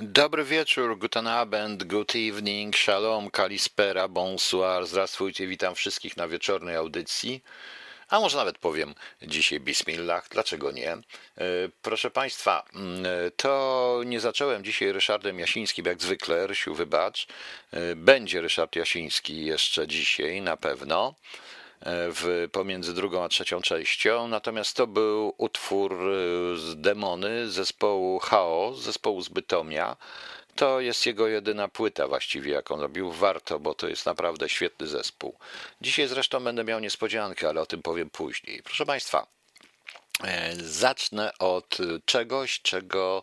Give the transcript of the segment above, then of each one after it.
Dobry wieczór, guten Abend, good evening, shalom, kalispera, bonsoir, zdrastwujcie, witam wszystkich na wieczornej audycji. A może nawet powiem dzisiaj bismillah, dlaczego nie? E, proszę Państwa, mm, to nie zacząłem dzisiaj Ryszardem Jasińskim, jak zwykle, Rysiu wybacz. E, będzie Ryszard Jasiński jeszcze dzisiaj na pewno w, pomiędzy drugą a trzecią częścią. Natomiast to był utwór e, z Demony zespołu Chaos, zespołu z Bytomia. To jest jego jedyna płyta właściwie, jaką robił. Warto, bo to jest naprawdę świetny zespół. Dzisiaj zresztą będę miał niespodziankę, ale o tym powiem później. Proszę Państwa, e, zacznę od czegoś, czego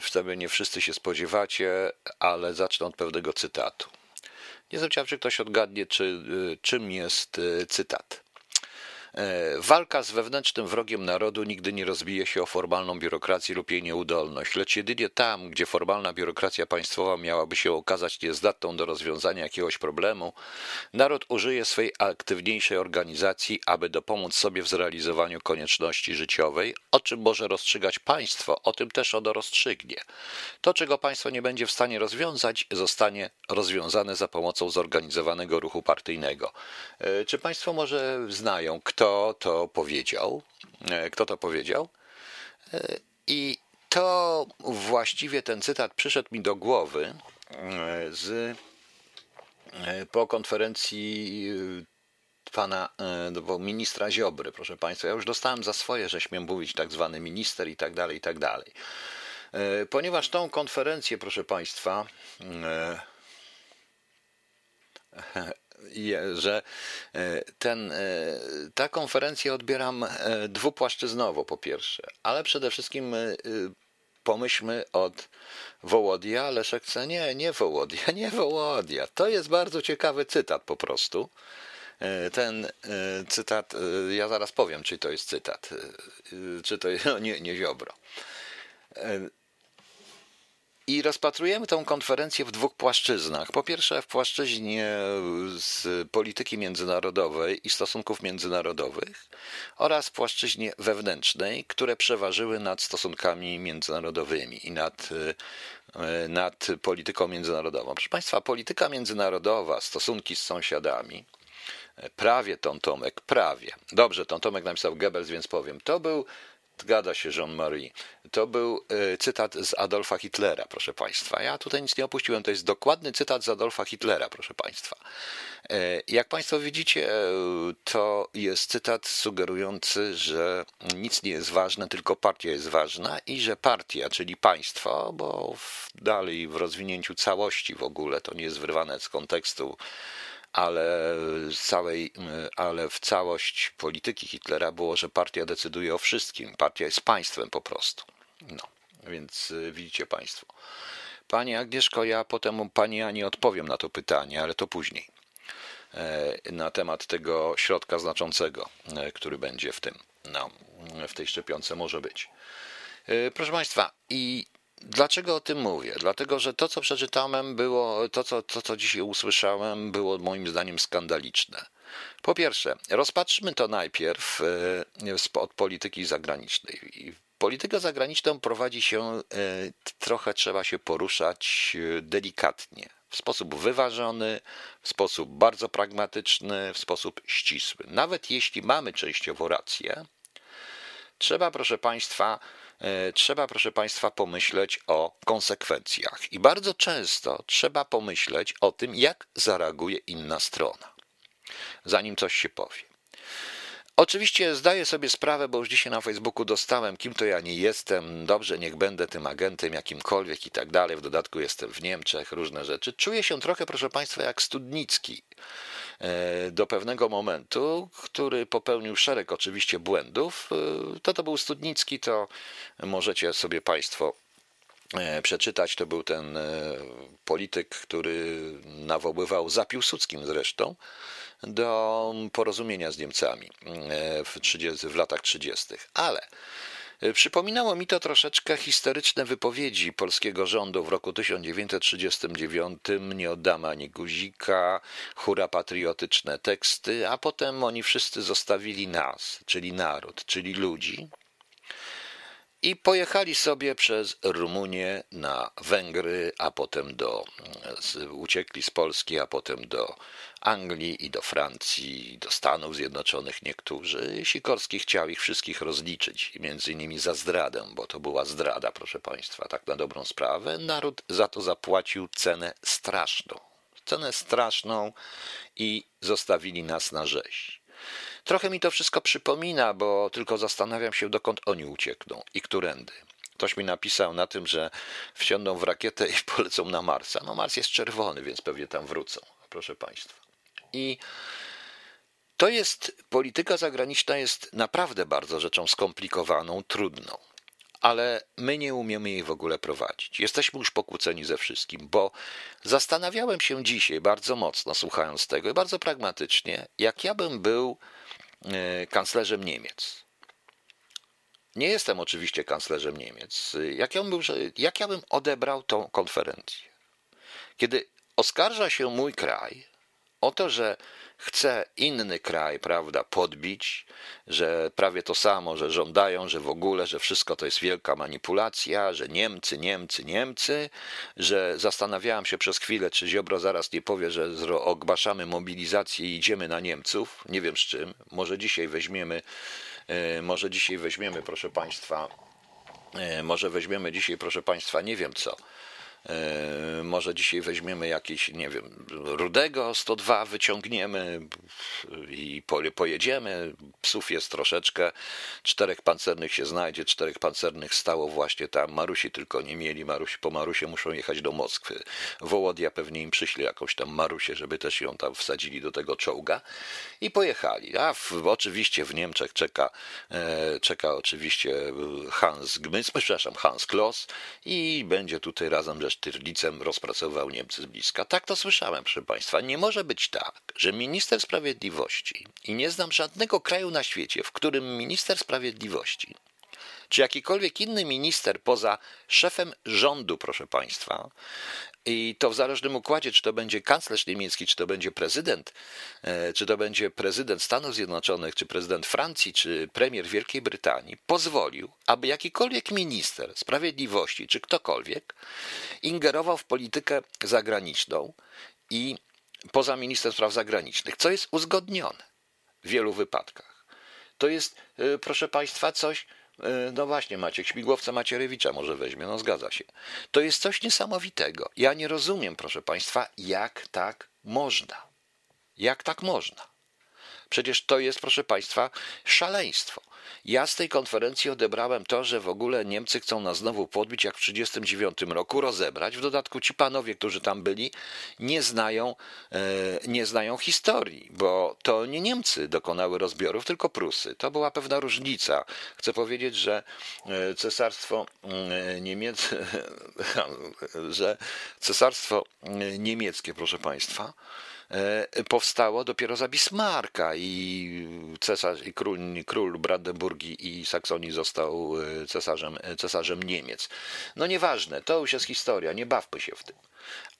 sobie nie wszyscy się spodziewacie, ale zacznę od pewnego cytatu. Nie jestem ciekaw, czy ktoś odgadnie, czy, y, czym jest y, cytat. E, walka z wewnętrznym wrogiem narodu nigdy nie rozbije się o formalną biurokrację lub jej nieudolność, lecz jedynie tam, gdzie formalna biurokracja państwowa miałaby się okazać niezdatną do rozwiązania jakiegoś problemu, naród użyje swej aktywniejszej organizacji, aby dopomóc sobie w zrealizowaniu konieczności życiowej, o czym może rozstrzygać państwo, o tym też ono rozstrzygnie. To, czego państwo nie będzie w stanie rozwiązać, zostanie rozwiązane za pomocą zorganizowanego ruchu partyjnego. E, czy państwo może znają, kto kto to powiedział. E, kto to powiedział? E, I to właściwie ten cytat przyszedł mi do głowy e, z po konferencji pana ministra Ziobry, proszę państwa. Ja już dostałem za swoje, że śmiem mówić tak zwany minister i tak dalej, i tak dalej. Ponieważ tą konferencję, proszę państwa, że e, ten, e, ta konferencja odbieram e, dwupłaszczyznowo po pierwsze, ale przede wszystkim pomyślmy od Wołodia, Leszek chce, nie, nie Wołodia, nie Wołodia. To jest bardzo ciekawy cytat po prostu. Ten cytat, ja zaraz powiem, czy to jest cytat, czy to nie, nie Ziobro. I rozpatrujemy tę konferencję w dwóch płaszczyznach. Po pierwsze, w płaszczyźnie z polityki międzynarodowej i stosunków międzynarodowych oraz płaszczyźnie wewnętrznej, które przeważyły nad stosunkami międzynarodowymi i nad, e, nad polityką międzynarodową. Proszę Państwa, polityka międzynarodowa, stosunki z sąsiadami, e, prawie Tom Tomek, prawie. Dobrze, Tom Tomek napisał Goebbels, więc powiem. To był Zgadza się, Jean-Marie. To był e, cytat z Adolfa Hitlera, proszę Państwa. Ja tutaj nic nie opuściłem, to jest dokładny cytat z Adolfa Hitlera, proszę Państwa. E, jak Państwo widzicie, e, to jest cytat sugerujący, że nic nie jest ważne, tylko partia jest ważna i że partia, czyli państwo, bo w, dalej w rozwinięciu całości w ogóle, to nie jest wyrwane z kontekstu ale, całej, ale w całość polityki Hitlera było, że partia decyduje o wszystkim. Partia jest państwem po prostu. No, więc y, widzicie Państwo. Pani Agnieszko, ja potem Pani Ani odpowiem na to pytanie, ale to później. E, na temat tego środka znaczącego, e, który będzie w tym, no, w tej szczepionce może być. E, proszę Państwa, i Dlaczego o tym mówię? Dlatego, że to, co przeczytałem, było, to, co, to, co dzisiaj usłyszałem, było moim zdaniem skandaliczne. Po pierwsze, rozpatrzmy to najpierw e, od polityki zagranicznej. Politykę zagraniczną prowadzi się e, trochę, trzeba się poruszać e, delikatnie, w sposób wyważony, w sposób bardzo pragmatyczny, w sposób ścisły. Nawet jeśli mamy częściowo rację, trzeba, proszę Państwa, trzeba, proszę Państwa, pomyśleć o konsekwencjach. I bardzo często trzeba pomyśleć o tym, jak zareaguje inna strona, zanim coś się powie. Oczywiście zdaję sobie sprawę, bo już dzisiaj na Facebooku dostałem, kim to ja nie jestem, dobrze, niech będę tym agentem jakimkolwiek i tak dalej. W dodatku jestem w Niemczech, różne rzeczy. Czuję się trochę, proszę Państwa, jak Studnicki E, do pewnego momentu, który popełnił szereg oczywiście błędów. E, to to był Studnicki, to możecie sobie Państwo e, przeczytać. To był ten polityk, który nawoływał za Piłsudskim zresztą do porozumienia z Niemcami w, 30, w latach 30. Ale E, przypominało mi to troszeczkę historyczne wypowiedzi polskiego rządu w roku 1939. Nie oddamy ani guzika, hura patriotyczne teksty, a potem oni wszyscy zostawili nas, czyli naród, czyli ludzi. I pojechali sobie przez Rumunię na Węgry, a potem do, uciekli z Polski, a potem do Anglii i do Francji, i do Stanów Zjednoczonych niektórzy. Sikorski chciał ich wszystkich rozliczyć, między innymi za zdradę, bo to była zdrada, proszę Państwa, tak na dobrą sprawę. Naród za to zapłacił cenę straszną. Cenę straszną i zostawili nas na rzeź. Trochę mi to wszystko przypomina, bo tylko zastanawiam się, dokąd oni uciekną i którędy. Ktoś mi napisał na tym, że wsiądą w rakietę i polecą na Marsa. No Mars jest czerwony, więc pewnie tam wrócą, proszę Państwa. I to jest, polityka zagraniczna jest naprawdę bardzo rzeczą skomplikowaną, trudną, ale my nie umiemy jej w ogóle prowadzić. Jesteśmy już pokłóceni ze wszystkim, bo zastanawiałem się dzisiaj bardzo mocno, słuchając tego i bardzo pragmatycznie, jak ja bym był kanclerzem Niemiec. Nie jestem oczywiście kanclerzem Niemiec. Jak ja, bym jak ja bym odebrał tą konferencję? Kiedy oskarża się mój kraj o to, że chce inny kraj, prawda, podbić, że prawie to samo, że żądają, że w ogóle, że wszystko to jest wielka manipulacja, że Niemcy, Niemcy, Niemcy, że zastanawiałem się przez chwilę, czy Ziobro zaraz nie powie, że ogłaszamy mobilizację i idziemy na Niemców, nie wiem z czym, może dzisiaj weźmiemy, e, może dzisiaj weźmiemy, proszę Państwa, e, może weźmiemy dzisiaj, proszę Państwa, nie wiem co, może dzisiaj weźmiemy jakiś, nie wiem, rudego 102 wyciągniemy i pojedziemy. Psów jest troszeczkę, czterech pancernych się znajdzie, czterech pancernych stało właśnie tam. Marusi tylko nie mieli, Marusi, po Marusie muszą jechać do Moskwy. Wołodia pewnie im przyśle jakąś tam Marusię, żeby też ją tam wsadzili do tego czołga i pojechali. A w, oczywiście w Niemczech czeka, e, czeka oczywiście Hans Gmys, przepraszam, Hans Kloss i będzie tutaj razem ze Sztyrlicem rozpracował Niemcy z bliska. Tak to słyszałem, proszę Państwa. Nie może być tak, że minister sprawiedliwości, i nie znam żadnego kraju na świecie, w którym minister sprawiedliwości czy jakikolwiek inny minister poza szefem rządu, proszę Państwa, i to w zależnym układzie, czy to będzie kanclerz niemiecki, czy to będzie prezydent, e, czy to będzie prezydent Stanów Zjednoczonych, czy prezydent Francji, czy premier Wielkiej Brytanii, pozwolił, aby jakikolwiek minister sprawiedliwości, czy ktokolwiek, ingerował w politykę zagraniczną i poza ministrem spraw zagranicznych, co jest uzgodnione w wielu wypadkach. To jest, e, proszę Państwa, coś, no właśnie, Maciek, śmigłowca Macierewicza może weźmie, no zgadza się. To jest coś niesamowitego. Ja nie rozumiem, proszę Państwa, jak tak można. Jak tak można? Przecież to jest, proszę Państwa, szaleństwo. Ja z tej konferencji odebrałem to, że w ogóle Niemcy chcą nas znowu podbić, jak w 1939 roku, rozebrać. W dodatku ci panowie, którzy tam byli, nie znają, e, nie znają historii, bo to nie Niemcy dokonały rozbiorów, tylko Prusy. To była pewna różnica. Chcę powiedzieć, że e, cesarstwo e, niemieckie, że cesarstwo niemieckie, proszę Państwa, powstało dopiero za Bismarcka i cesarz i król, król Brandenburgii i Saksonii został e, cesarzem, e, cesarzem Niemiec. No nieważne, to już jest historia, nie bawmy się w tym.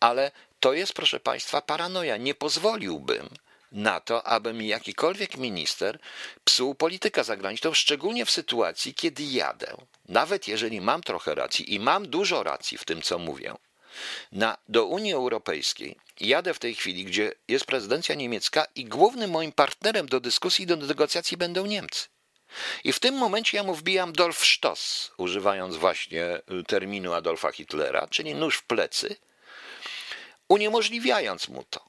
Ale to jest, proszę Państwa, paranoja. Nie pozwoliłbym na to, aby mi jakikolwiek minister psuł politykę zagraniczną, szczególnie w sytuacji, kiedy jadę, nawet jeżeli mam trochę racji i mam dużo racji w tym, co mówię, na, do Unii Europejskiej, jadę w tej chwili, gdzie jest prezydencja niemiecka i głównym moim partnerem do dyskusji i do negocjacji będą Niemcy. I w tym momencie ja mu wbijam Dolf Stoss, używając właśnie y, terminu Adolfa Hitlera, czyli nóż w plecy, uniemożliwiając mu to.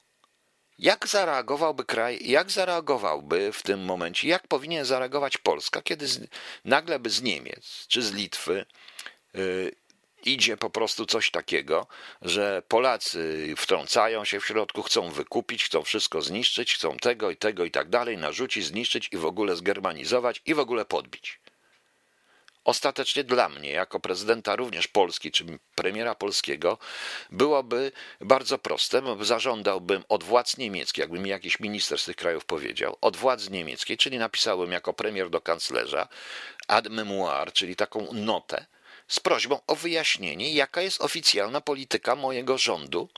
Jak zareagowałby kraj, jak zareagowałby w tym momencie, jak powinien zareagować Polska, kiedy z, nagle by z Niemiec czy z Litwy y, idzie po prostu coś takiego, że Polacy wtrącają się w środku, chcą wykupić, chcą wszystko zniszczyć, chcą tego i tego i tak dalej, narzucić, zniszczyć i w ogóle zgermanizować i w ogóle podbić. Ostatecznie dla mnie, jako prezydenta również Polski, czy premiera polskiego, byłoby bardzo proste, bo zażądałbym od władz niemieckich, jakby mi jakiś minister z tych krajów powiedział, od władz niemieckiej, czyli napisałem jako premier do kanclerza ad memoir, czyli taką notę, z prośbą o wyjaśnienie, jaka jest oficjalna polityka mojego rządu,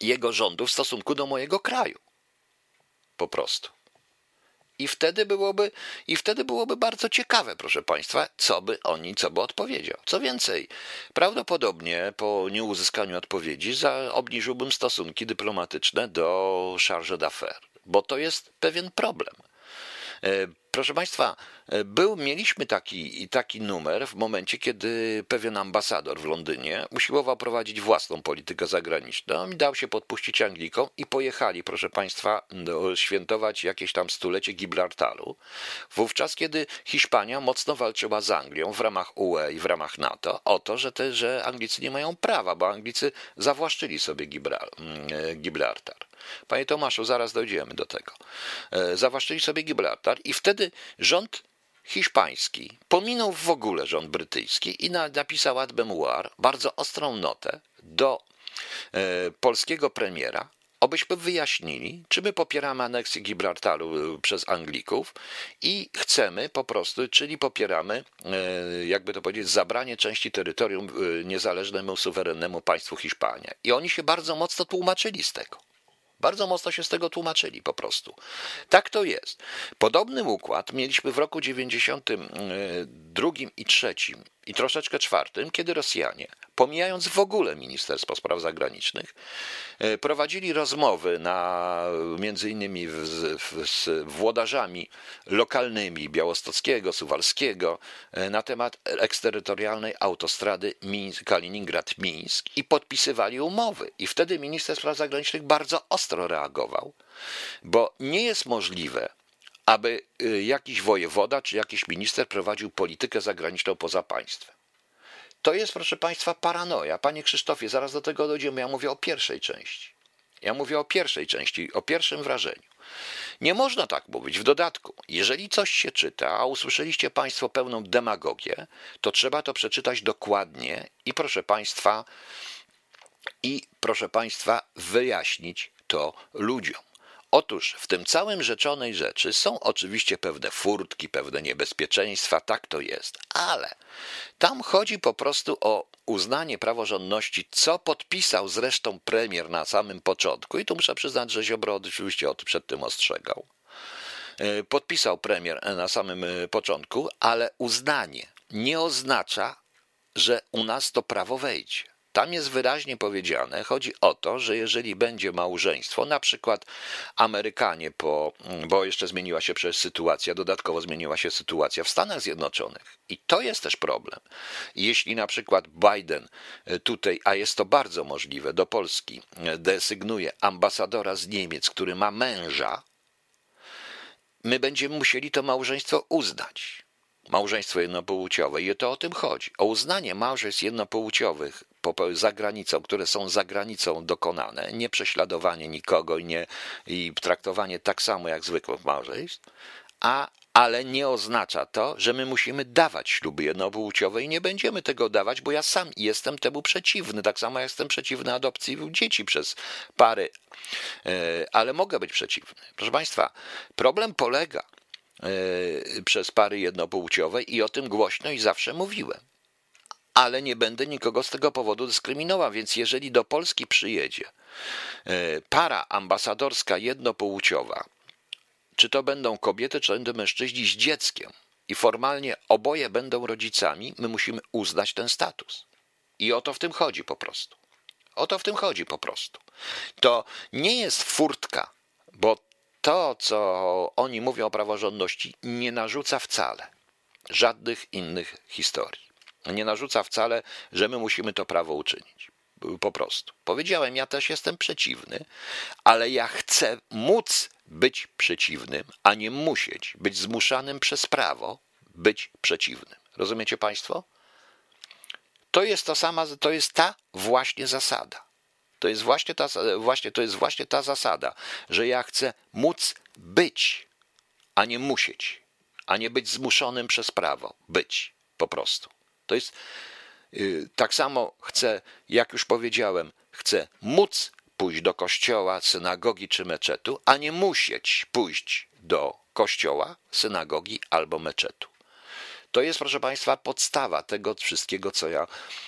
jego rządu w stosunku do mojego kraju. Po prostu. I wtedy byłoby, i wtedy byłoby bardzo ciekawe, proszę Państwa, co by oni, co by odpowiedział. Co więcej, prawdopodobnie po nieuzyskaniu odpowiedzi za, obniżyłbym stosunki dyplomatyczne do charge d'affaires, bo to jest pewien problem. Proszę Państwa, e, był, mieliśmy taki, taki numer w momencie, kiedy pewien ambasador w Londynie usiłował prowadzić własną politykę zagraniczną i dał się podpuścić Anglikom i pojechali, proszę Państwa, świętować jakieś tam stulecie Gibraltaru. Wówczas, kiedy Hiszpania mocno walczyła z Anglią w ramach UE i w ramach NATO o to, że, te, że Anglicy nie mają prawa, bo Anglicy zawłaszczyli sobie mm, e, Gibraltar. Panie Tomaszu, zaraz dojdziemy do tego. E, zawłaszczyli sobie Gibraltar i wtedy rząd hiszpański pominął w ogóle rząd brytyjski i napisał ad memoir bardzo ostrą notę do e, polskiego premiera, abyśmy wyjaśnili, czy my popieramy aneksję Gibraltaru e, przez Anglików i chcemy po prostu, czyli popieramy, jakby to powiedzieć, zabranie części terytorium niezależnemu, suwerennemu państwu Hiszpania. I oni się bardzo mocno tłumaczyli z tego. Bardzo mocno się z tego tłumaczyli po prostu. Tak to jest. Podobny układ mieliśmy w roku 92 i 3 i troszeczkę czwartym, kiedy Rosjanie, pomijając w ogóle Ministerstwo Spraw Zagranicznych, e, prowadzili rozmowy na, między innymi z włodarzami lokalnymi Białostockiego, Suwalskiego e, na temat eksterytorialnej autostrady Kaliningrad-Mińsk i podpisywali umowy. I wtedy minister spraw zagranicznych bardzo ostro reagował, bo nie jest możliwe, aby y, jakiś wojewoda czy jakiś minister prowadził politykę zagraniczną poza państwem. To jest, proszę Państwa, paranoja. Panie Krzysztofie, zaraz do tego dojdziemy. Ja mówię o pierwszej części. Ja mówię o pierwszej części, o pierwszym wrażeniu. Nie można tak mówić. W dodatku, jeżeli coś się czyta, a usłyszeliście Państwo pełną demagogię, to trzeba to przeczytać dokładnie i proszę Państwa, i proszę Państwa, wyjaśnić to ludziom. Otóż w tym całym rzeczonej rzeczy są oczywiście pewne furtki, pewne niebezpieczeństwa, tak to jest, ale tam chodzi po prostu o uznanie praworządności, co podpisał zresztą premier na samym początku, i tu muszę przyznać, że Ziobro oczywiście przed tym ostrzegał. E, podpisał premier na samym e, początku, ale uznanie nie oznacza, że u nas to prawo wejdzie. Tam jest wyraźnie powiedziane, chodzi o to, że jeżeli będzie małżeństwo, na przykład Amerykanie, po, bo jeszcze zmieniła się przecież sytuacja, dodatkowo zmieniła się sytuacja w Stanach Zjednoczonych. I to jest też problem. Jeśli na przykład Biden tutaj, a jest to bardzo możliwe, do Polski desygnuje ambasadora z Niemiec, który ma męża, my będziemy musieli to małżeństwo uznać małżeństwo jednopłciowe i to o tym chodzi. O uznanie małżeństw jednopłciowych za granicą, które są za granicą dokonane, nie prześladowanie nikogo i, nie, i traktowanie tak samo jak zwykłych małżeństw, a ale nie oznacza to, że my musimy dawać śluby jednopłciowe i nie będziemy tego dawać, bo ja sam jestem temu przeciwny. Tak samo jestem przeciwny adopcji dzieci przez pary, e, ale mogę być przeciwny. Proszę Państwa, problem polega przez pary jednopłciowe i o tym głośno i zawsze mówiłem ale nie będę nikogo z tego powodu dyskryminował, więc jeżeli do Polski przyjedzie e, para ambasadorska jednopłciowa, czy to będą kobiety, czy będą mężczyźni z dzieckiem i formalnie oboje będą rodzicami, my musimy uznać ten status. I o to w tym chodzi po prostu. O to w tym chodzi po prostu. To nie jest furtka, bo to, co oni mówią o praworządności, nie narzuca wcale żadnych innych historii nie narzuca wcale, że my musimy to prawo uczynić. Po prostu. Powiedziałem, ja też jestem przeciwny, ale ja chcę móc być przeciwnym, a nie musieć być zmuszanym przez prawo być przeciwnym. Rozumiecie Państwo? To jest to sama, to jest ta właśnie zasada. To jest właśnie ta, właśnie, to jest właśnie ta zasada, że ja chcę móc być, a nie musieć, a nie być zmuszonym przez prawo. Być po prostu. To jest y, tak samo chcę, jak już powiedziałem, chcę móc pójść do kościoła, synagogi czy meczetu, a nie musieć pójść do kościoła, synagogi albo meczetu. To jest, proszę Państwa, podstawa tego wszystkiego, co ja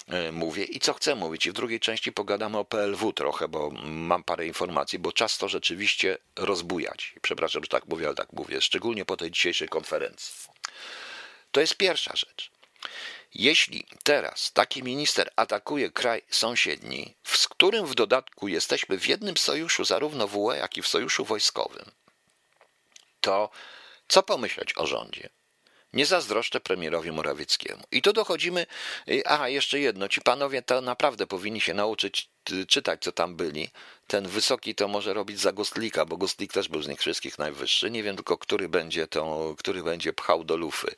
e, mówię i co chcę mówić. I w drugiej części pogadamy o PLW trochę, bo mam parę informacji, bo czas to rzeczywiście rozbujać. Przepraszam, że tak mówię, ale tak mówię, szczególnie po tej dzisiejszej konferencji. To jest pierwsza rzecz. Jeśli teraz taki minister atakuje kraj sąsiedni, z którym w dodatku jesteśmy w jednym sojuszu, zarówno w UE, jak i w sojuszu wojskowym, to co pomyśleć o rządzie? Nie zazdroszczę premierowi Morawieckiemu. I tu dochodzimy, aha, jeszcze jedno, ci panowie to naprawdę powinni się nauczyć czytać, co tam byli. Ten wysoki to może robić za Gustlika, bo Gustlik też był z nich wszystkich najwyższy. Nie wiem tylko, który będzie, to, który będzie pchał do lufy.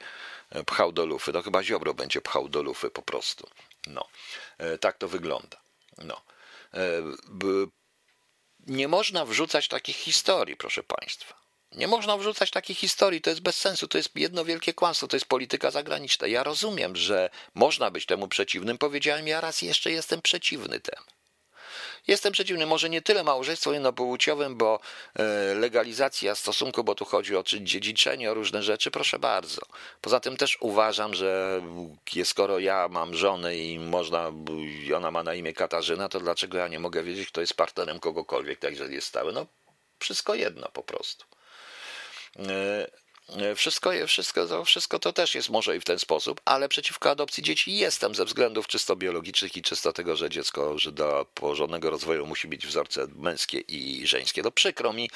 Pchał do lufy. No chyba Ziobro będzie pchał do lufy po prostu. No, e, tak to wygląda. No. E, nie można wrzucać takich historii, proszę Państwa. Nie można wrzucać takich historii, to jest bez sensu, to jest jedno wielkie kłamstwo, to jest polityka zagraniczna. Ja rozumiem, że można być temu przeciwnym. Powiedziałem, ja raz jeszcze jestem przeciwny temu. Jestem przeciwny, może nie tyle małżeństwo jednopłciowym, bo e, legalizacja stosunku, bo tu chodzi o dziedziczenie, o różne rzeczy, proszę bardzo. Poza tym też uważam, że skoro ja mam żonę i można, ona ma na imię Katarzyna, to dlaczego ja nie mogę wiedzieć, kto jest partnerem kogokolwiek, tak jeżeli jest stały? No, wszystko jedno po prostu. E, e, wszystko, wszystko, to, wszystko to też jest może i w ten sposób, ale przeciwko adopcji dzieci jestem ze względów czysto biologicznych i czysto tego, że dziecko, że do porządnego rozwoju musi mieć wzorce męskie i żeńskie. To przykro mi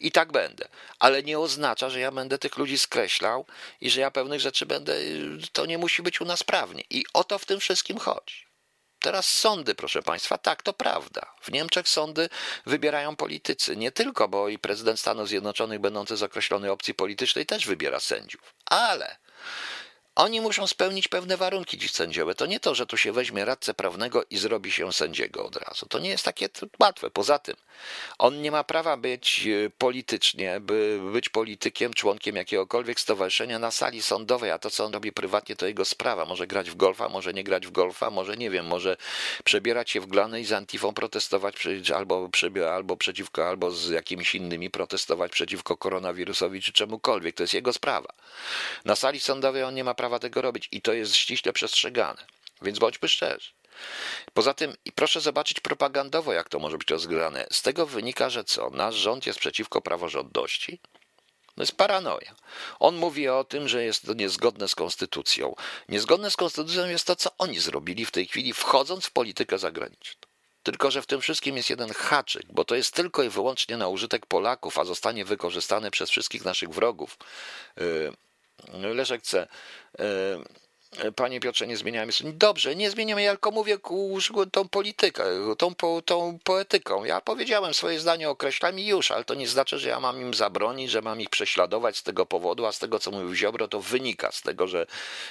i tak będę. Ale nie oznacza, że ja będę tych ludzi skreślał i że ja pewnych rzeczy będę, to nie musi być u nas prawnie. I o to w tym wszystkim chodzi. Teraz sądy, proszę Państwa, tak, to prawda. W Niemczech sądy wybierają politycy. Nie tylko, bo i prezydent Stanów Zjednoczonych, będący z określonej opcji politycznej, też wybiera sędziów. Ale oni muszą spełnić pewne warunki, ci sędziowie. To nie to, że tu się weźmie radcę prawnego i zrobi się sędziego od razu. To nie jest takie łatwe. Poza tym, on nie ma prawa być e, politycznie, by być politykiem, członkiem jakiegokolwiek stowarzyszenia na sali sądowej, a to, co on robi prywatnie, to jego sprawa. Może grać w golfa, może nie grać w golfa, może nie wiem, może przebierać się w glany i z Antifą protestować albo, albo przeciwko, albo z jakimiś innymi protestować przeciwko koronawirusowi czy czemukolwiek. To jest jego sprawa. Na sali sądowej on nie ma prawa tego robić i to jest ściśle przestrzegane. Więc bądźmy szczerzy. Poza tym, proszę zobaczyć propagandowo, jak to może być rozgrane. Z tego wynika, że co? Nasz rząd jest przeciwko praworządności? To jest paranoia. On mówi o tym, że jest to niezgodne z konstytucją. Niezgodne z konstytucją jest to, co oni zrobili w tej chwili, wchodząc w politykę zagraniczną. Tylko, że w tym wszystkim jest jeden haczyk, bo to jest tylko i wyłącznie na użytek Polaków, a zostanie wykorzystane przez wszystkich naszych wrogów. Leszek C. E, panie Piotrze, nie zmieniamy. Dobrze, nie zmieniamy, ja tylko mówię tą politykę, tą, tą poetyką. Ja powiedziałem swoje zdanie, określam i już, ale to nie znaczy, że ja mam im zabronić, że mam ich prześladować z tego powodu, a z tego, co mówił Ziobro, to wynika z tego, że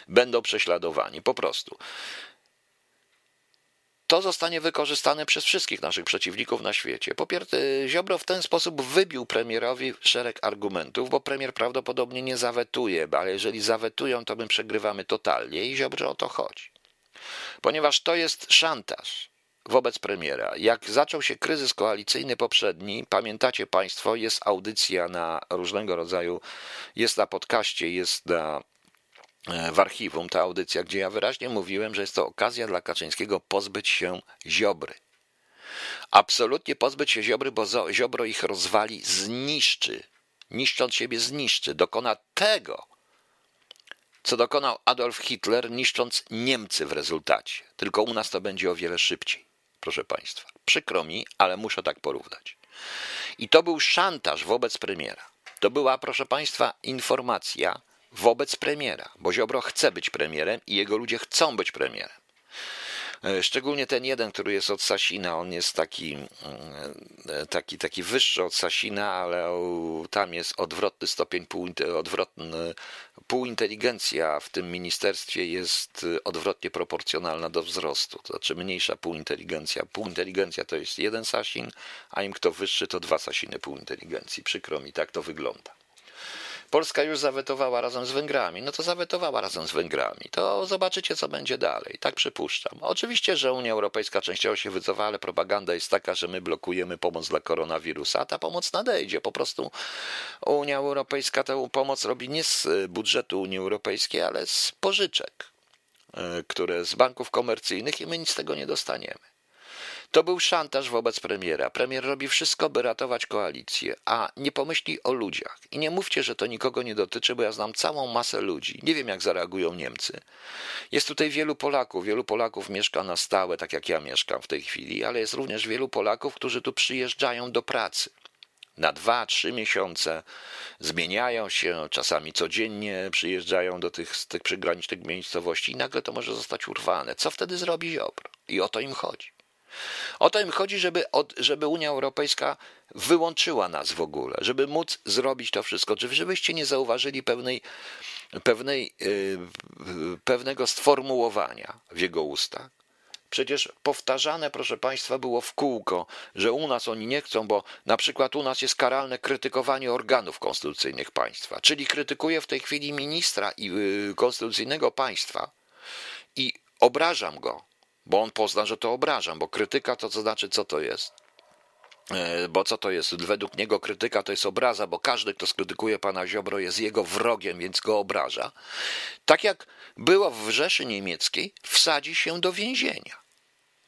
będą prześladowani. Po prostu to zostanie wykorzystane przez wszystkich naszych przeciwników na świecie. Po pierwsze, Ziobro w ten sposób wybił premierowi szereg argumentów, bo premier prawdopodobnie nie zawetuje, ale jeżeli zawetują, to my przegrywamy totalnie i Ziobro o to chodzi. Ponieważ to jest szantaż wobec premiera. Jak zaczął się kryzys koalicyjny poprzedni, pamiętacie Państwo, jest audycja na różnego rodzaju, jest na podcaście, jest na w archiwum ta audycja, gdzie ja wyraźnie mówiłem, że jest to okazja dla Kaczyńskiego pozbyć się Ziobry. Absolutnie pozbyć się Ziobry, bo Ziobro ich rozwali, zniszczy. Niszcząc siebie zniszczy. Dokona tego, co dokonał Adolf Hitler, niszcząc Niemcy w rezultacie. Tylko u nas to będzie o wiele szybciej, proszę Państwa. Przykro mi, ale muszę tak porównać. I to był szantaż wobec premiera. To była, proszę Państwa, informacja, wobec premiera, bo Ziobro chce być premierem i jego ludzie chcą być premierem. E, szczególnie ten jeden, który jest od Sasina, on jest taki, e, taki, taki wyższy od Sasina, ale tam jest odwrotny stopień, odwrotny, półinteligencja w tym ministerstwie jest odwrotnie proporcjonalna do wzrostu. To znaczy mniejsza półinteligencja. Półinteligencja to jest jeden Sasin, a im kto wyższy to dwa Sasiny półinteligencji. Przykro mi, tak to wygląda. Polska już zawetowała razem z Węgrami. No to zawetowała razem z Węgrami. To zobaczycie, co będzie dalej. Tak przypuszczam. Oczywiście, że Unia Europejska częściowo się wycofa, ale propaganda jest taka, że my blokujemy pomoc dla koronawirusa, a ta pomoc nadejdzie. Po prostu Unia Europejska tę pomoc robi nie z budżetu Unii Europejskiej, ale z pożyczek, e, które z banków komercyjnych i my nic z tego nie dostaniemy. To był szantaż wobec premiera. Premier robi wszystko, by ratować koalicję, a nie pomyśli o ludziach. I nie mówcie, że to nikogo nie dotyczy, bo ja znam całą masę ludzi. Nie wiem, jak zareagują Niemcy. Jest tutaj wielu Polaków. Wielu Polaków mieszka na stałe, tak jak ja mieszkam w tej chwili, ale jest również wielu Polaków, którzy tu przyjeżdżają do pracy na dwa, trzy miesiące, zmieniają się, czasami codziennie przyjeżdżają do tych, tych przygranicznych miejscowości i nagle to może zostać urwane. Co wtedy zrobi Ziobro? I o to im chodzi. O to im chodzi, żeby, od, żeby Unia Europejska wyłączyła nas w ogóle, żeby móc zrobić to wszystko. Czy żebyście nie zauważyli pewnej, pewnej, yy, pewnego sformułowania w jego ustach? Przecież powtarzane, proszę Państwa, było w kółko, że u nas oni nie chcą, bo na przykład u nas jest karalne krytykowanie organów konstytucyjnych państwa. Czyli krytykuje w tej chwili ministra i yy, konstytucyjnego państwa i obrażam go, bo on pozna, że to obrażam, bo krytyka to co znaczy, co to jest. E, bo co to jest? Według niego krytyka to jest obraza, bo każdy, kto skrytykuje pana Ziobro, jest jego wrogiem, więc go obraża. Tak jak było w Rzeszy Niemieckiej, wsadzi się do więzienia.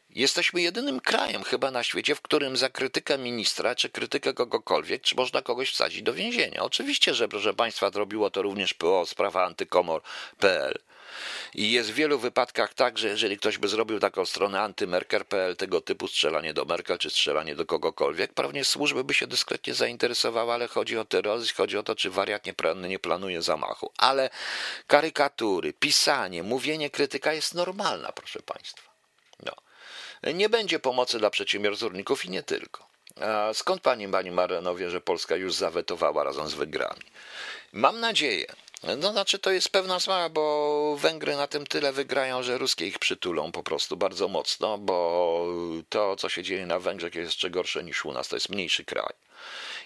Jesteśmy jedynym krajem chyba na świecie, w którym za krytykę ministra czy krytykę kogokolwiek, czy można kogoś wsadzić do więzienia. Oczywiście, że proszę Państwa, zrobiło to również PO, sprawa antykomor.pl. I jest w wielu wypadkach tak, że jeżeli ktoś by zrobił taką stronę antymerker.pl tego typu strzelanie do Merkel czy strzelanie do kogokolwiek, pewnie służby by się dyskretnie zainteresowały, ale chodzi o terroryzm, chodzi o to, czy wariat nie, nie planuje zamachu. Ale karykatury, pisanie, mówienie krytyka jest normalna, proszę Państwa. No. Nie będzie pomocy dla przedsiębiorców i nie tylko. A skąd pani, pani Mareno wie, że Polska już zawetowała razem z Węgrami? Mam nadzieję, no znaczy to jest pewna sprawa, bo Węgry na tym tyle wygrają, że ruskie ich przytulą po prostu bardzo mocno, bo to, co się dzieje na Węgrzech jest jeszcze gorsze niż u nas, to jest mniejszy kraj.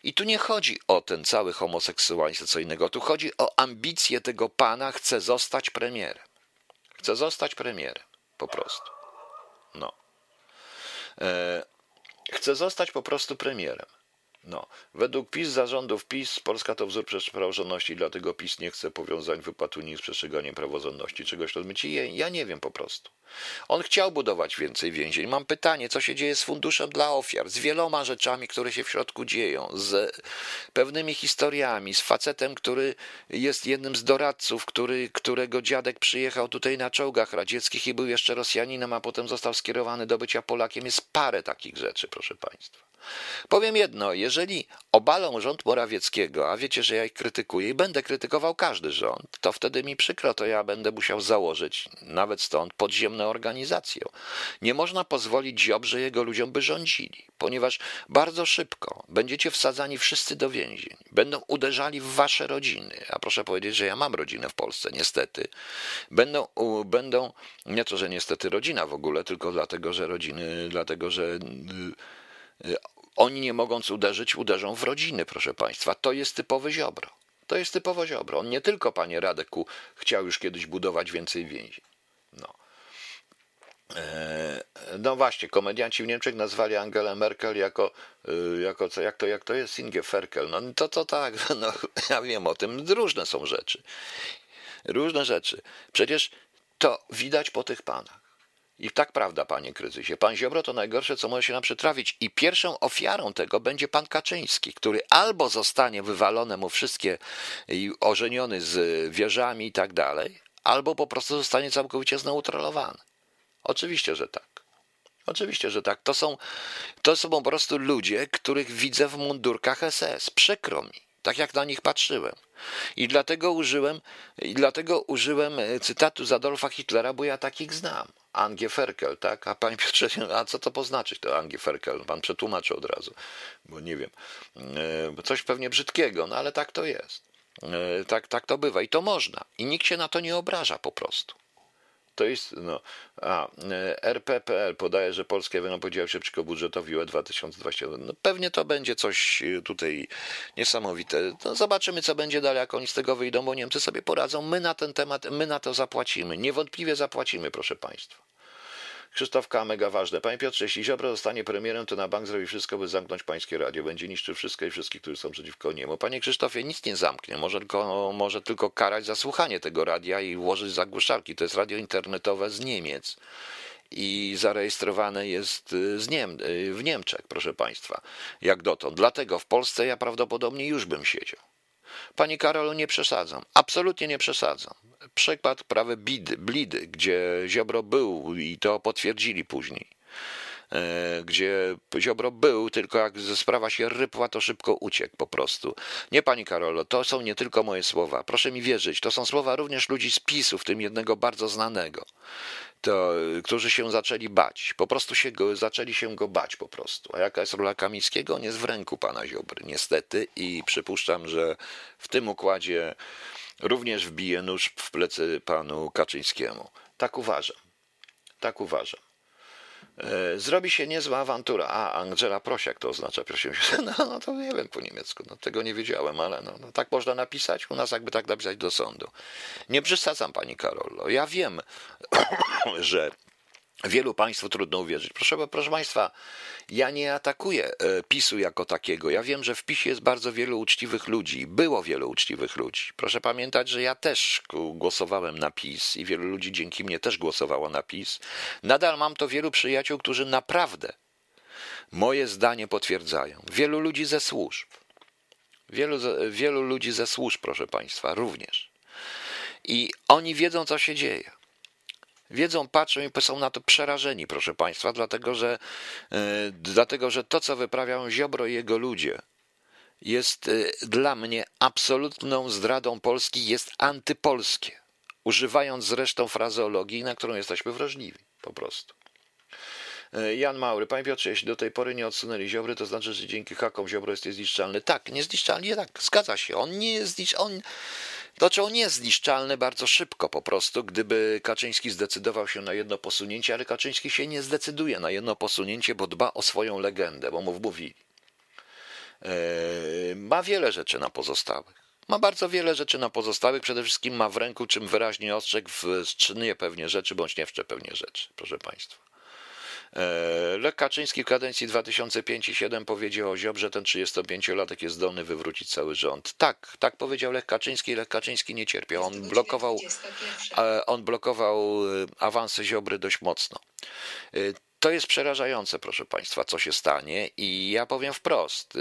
I tu nie chodzi o ten cały homoseksualizm, co innego, tu chodzi o ambicje tego pana, chce zostać premierem. Chce zostać premierem, po prostu. No. E, chce zostać po prostu premierem. No. Według PiS zarządów PiS Polska to wzór praworządności, dlatego PiS nie chce powiązań wypłat Unii z przestrzeganiem praworządności. Czegoś to zmyci? Ja nie wiem po prostu. On chciał budować więcej więzień. Mam pytanie, co się dzieje z funduszem dla ofiar, z wieloma rzeczami, które się w środku dzieją, z pewnymi historiami, z facetem, który jest jednym z doradców, który, którego dziadek przyjechał tutaj na czołgach radzieckich i był jeszcze Rosjaninem, a potem został skierowany do bycia Polakiem. Jest parę takich rzeczy, proszę Państwa. Powiem jedno, jeżeli obalą rząd Morawieckiego, a wiecie, że ja ich krytykuję i będę krytykował każdy rząd, to wtedy mi przykro, to ja będę musiał założyć, nawet stąd, podziemną organizację. Nie można pozwolić Ziobrze jego ludziom, by rządzili, ponieważ bardzo szybko będziecie wsadzani wszyscy do więzień, będą uderzali w wasze rodziny, a proszę powiedzieć, że ja mam rodzinę w Polsce, niestety. Będą, będą nie to, że niestety rodzina w ogóle, tylko dlatego, że rodziny, dlatego, że y, oni nie mogąc uderzyć, uderzą w rodziny, proszę Państwa. To jest typowy ziobro. To jest typowo ziobro. On nie tylko, panie Radeku, chciał już kiedyś budować więcej więzień. No. E, no właśnie, komedianci w Niemczech nazwali Angelę Merkel jako, y, jako co, jak to, jak to jest Inge Ferkel. No to, to tak, no, ja wiem o tym, różne są rzeczy. Różne rzeczy. Przecież to widać po tych panach. I tak prawda, panie kryzysie. Pan Ziobro to najgorsze, co może się nam przytrafić. I pierwszą ofiarą tego będzie pan Kaczyński, który albo zostanie wywalone mu wszystkie i ożeniony z wieżami i tak dalej, albo po prostu zostanie całkowicie zneutralowany. Oczywiście, że tak. Oczywiście, że tak. To są, to są po prostu ludzie, których widzę w mundurkach SS. Przykro mi tak jak na nich patrzyłem. I dlatego użyłem, i dlatego użyłem e, cytatu z Adolfa Hitlera, bo ja takich znam. Angie Ferkel, tak? A panie Piotrze, a co to poznaczyć to Angie Ferkel? Pan przetłumaczy od razu, bo nie wiem. E, coś pewnie brzydkiego, no ale tak to jest. E, tak, tak to bywa i to można. I nikt się na to nie obraża po prostu. To jest, no, a, e, RPPL podaje, że Polska będą podzielać się przeciwko budżetowi UE 2021. No pewnie to będzie coś e, tutaj niesamowite. No zobaczymy, co będzie dalej, jak oni z tego wyjdą, bo Niemcy sobie poradzą. My na ten temat, my na to zapłacimy. Niewątpliwie zapłacimy, proszę Państwa. Krzysztof mega ważne. Panie Piotrze, jeśli Ziobro zostanie premierem, to na bank zrobi wszystko, by zamknąć pańskie radio. Będzie niszczył wszystko i wszystkich, którzy są przeciwko niemu. Panie Krzysztofie, nic nie zamknie. Może tylko, może tylko karać za słuchanie tego radia i włożyć zagłuszarki. To jest radio internetowe z Niemiec i zarejestrowane jest y, z Niem y, w Niemczech, proszę Państwa, jak dotąd. Dlatego w Polsce ja prawdopodobnie już bym siedział. Panie Karolu, nie przesadzam. Absolutnie nie przesadzam. Przykład prawy Bidy, Blidy, gdzie Ziobro był i to potwierdzili później. E, gdzie Ziobro był, tylko jak sprawa się rypła, to szybko uciekł po prostu. Nie, pani Karolo, to są nie tylko moje słowa. Proszę mi wierzyć, to są słowa również ludzi z PiSu, w tym jednego bardzo znanego, to, którzy się zaczęli bać. Po prostu się go, zaczęli się go bać po prostu. A jaka jest rola Kamińskiego? On jest w ręku pana Ziobry, niestety i przypuszczam, że w tym układzie również wbije nóż w plecy panu Kaczyńskiemu. Tak uważam. Tak uważam. E, zrobi się niezła awantura. A, Angela Prosiak to oznacza, proszę się. No, no to nie wiem po niemiecku, no, tego nie wiedziałem, ale no, no, tak można napisać, u nas jakby tak napisać do sądu. Nie przesadzam pani Karolo. Ja wiem, że Wielu Państwu trudno uwierzyć. Proszę, proszę Państwa, ja nie atakuję e, PiSu jako takiego. Ja wiem, że w PiSie jest bardzo wielu uczciwych ludzi. Było wielu uczciwych ludzi. Proszę pamiętać, że ja też głosowałem na PiS i wielu ludzi dzięki mnie też głosowało na PiS. Nadal mam to wielu przyjaciół, którzy naprawdę moje zdanie potwierdzają. Wielu ludzi ze służb. Wielu, wielu ludzi ze służb, proszę Państwa, również. I oni wiedzą, co się dzieje wiedzą, patrzą i są na to przerażeni, proszę Państwa, dlatego że, yy, dlatego, że to, co wyprawiają Ziobro i jego ludzie, jest yy, dla mnie absolutną zdradą Polski, jest antypolskie. Używając zresztą frazeologii, na którą jesteśmy wrażliwi, po prostu. E, Jan Maury, panie Piotrze, jeśli do tej pory nie odsunęli Ziobry, to znaczy, że dzięki hakom Ziobro jest niezniszczalny. Tak, niezniszczalny, tak, zgadza się. On nie jest on on jest zniszczalny bardzo szybko po prostu, gdyby Kaczyński zdecydował się na jedno posunięcie, ale Kaczyński się nie zdecyduje na jedno posunięcie, bo dba o swoją legendę, bo mu wmówili. Eee, ma wiele rzeczy na pozostałych. Ma bardzo wiele rzeczy na pozostałych. Przede wszystkim ma w ręku, czym wyraźnie ostrzegł, wstrzymuje pewnie rzeczy, bądź nie wszcze pewnie rzeczy, proszę Państwa. E, Lech Kaczyński w kadencji 2005 i 2007 powiedział o Ziobrze, ten 35-latek jest zdolny wywrócić cały rząd. Tak, tak powiedział Lech Kaczyński. Lech Kaczyński nie cierpiał. On blokował, on blokował e, awanse Ziobry dość mocno. E, to jest przerażające, proszę Państwa, co się stanie i ja powiem wprost.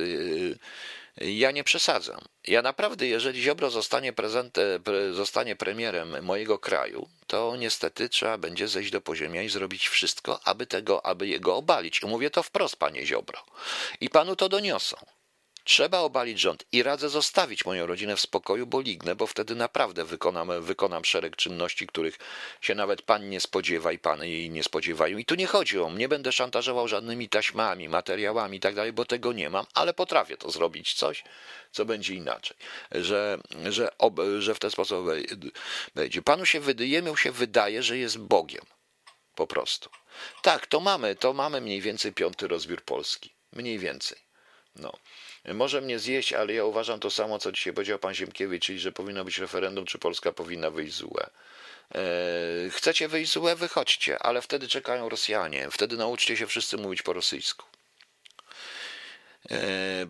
Ja nie przesadzam. Ja naprawdę, jeżeli Ziobro zostanie, prezent, zostanie premierem mojego kraju, to niestety trzeba będzie zejść do poziemia i zrobić wszystko, aby tego, aby jego obalić. I mówię to wprost, panie Ziobro. I panu to doniosą. Trzeba obalić rząd i radzę zostawić moją rodzinę w spokoju, bo lignę, bo wtedy naprawdę wykonam, wykonam szereg czynności, których się nawet pan nie spodziewa i pan jej nie spodziewają. I tu nie chodzi o mnie, będę szantażował żadnymi taśmami, materiałami i tak dalej, bo tego nie mam, ale potrafię to zrobić coś, co będzie inaczej, że, że, ob, że w ten sposób będzie. Panu się wydaje, mu się wydaje, że jest Bogiem. Po prostu. Tak, to mamy, to mamy mniej więcej piąty rozbiór Polski. Mniej więcej. No. Może mnie zjeść, ale ja uważam to samo, co dzisiaj powiedział pan Ziemkiewicz, czyli że powinno być referendum, czy Polska powinna wyjść z UE. E, chcecie wyjść z UE? Wychodźcie, ale wtedy czekają Rosjanie. Wtedy nauczcie się wszyscy mówić po rosyjsku. E,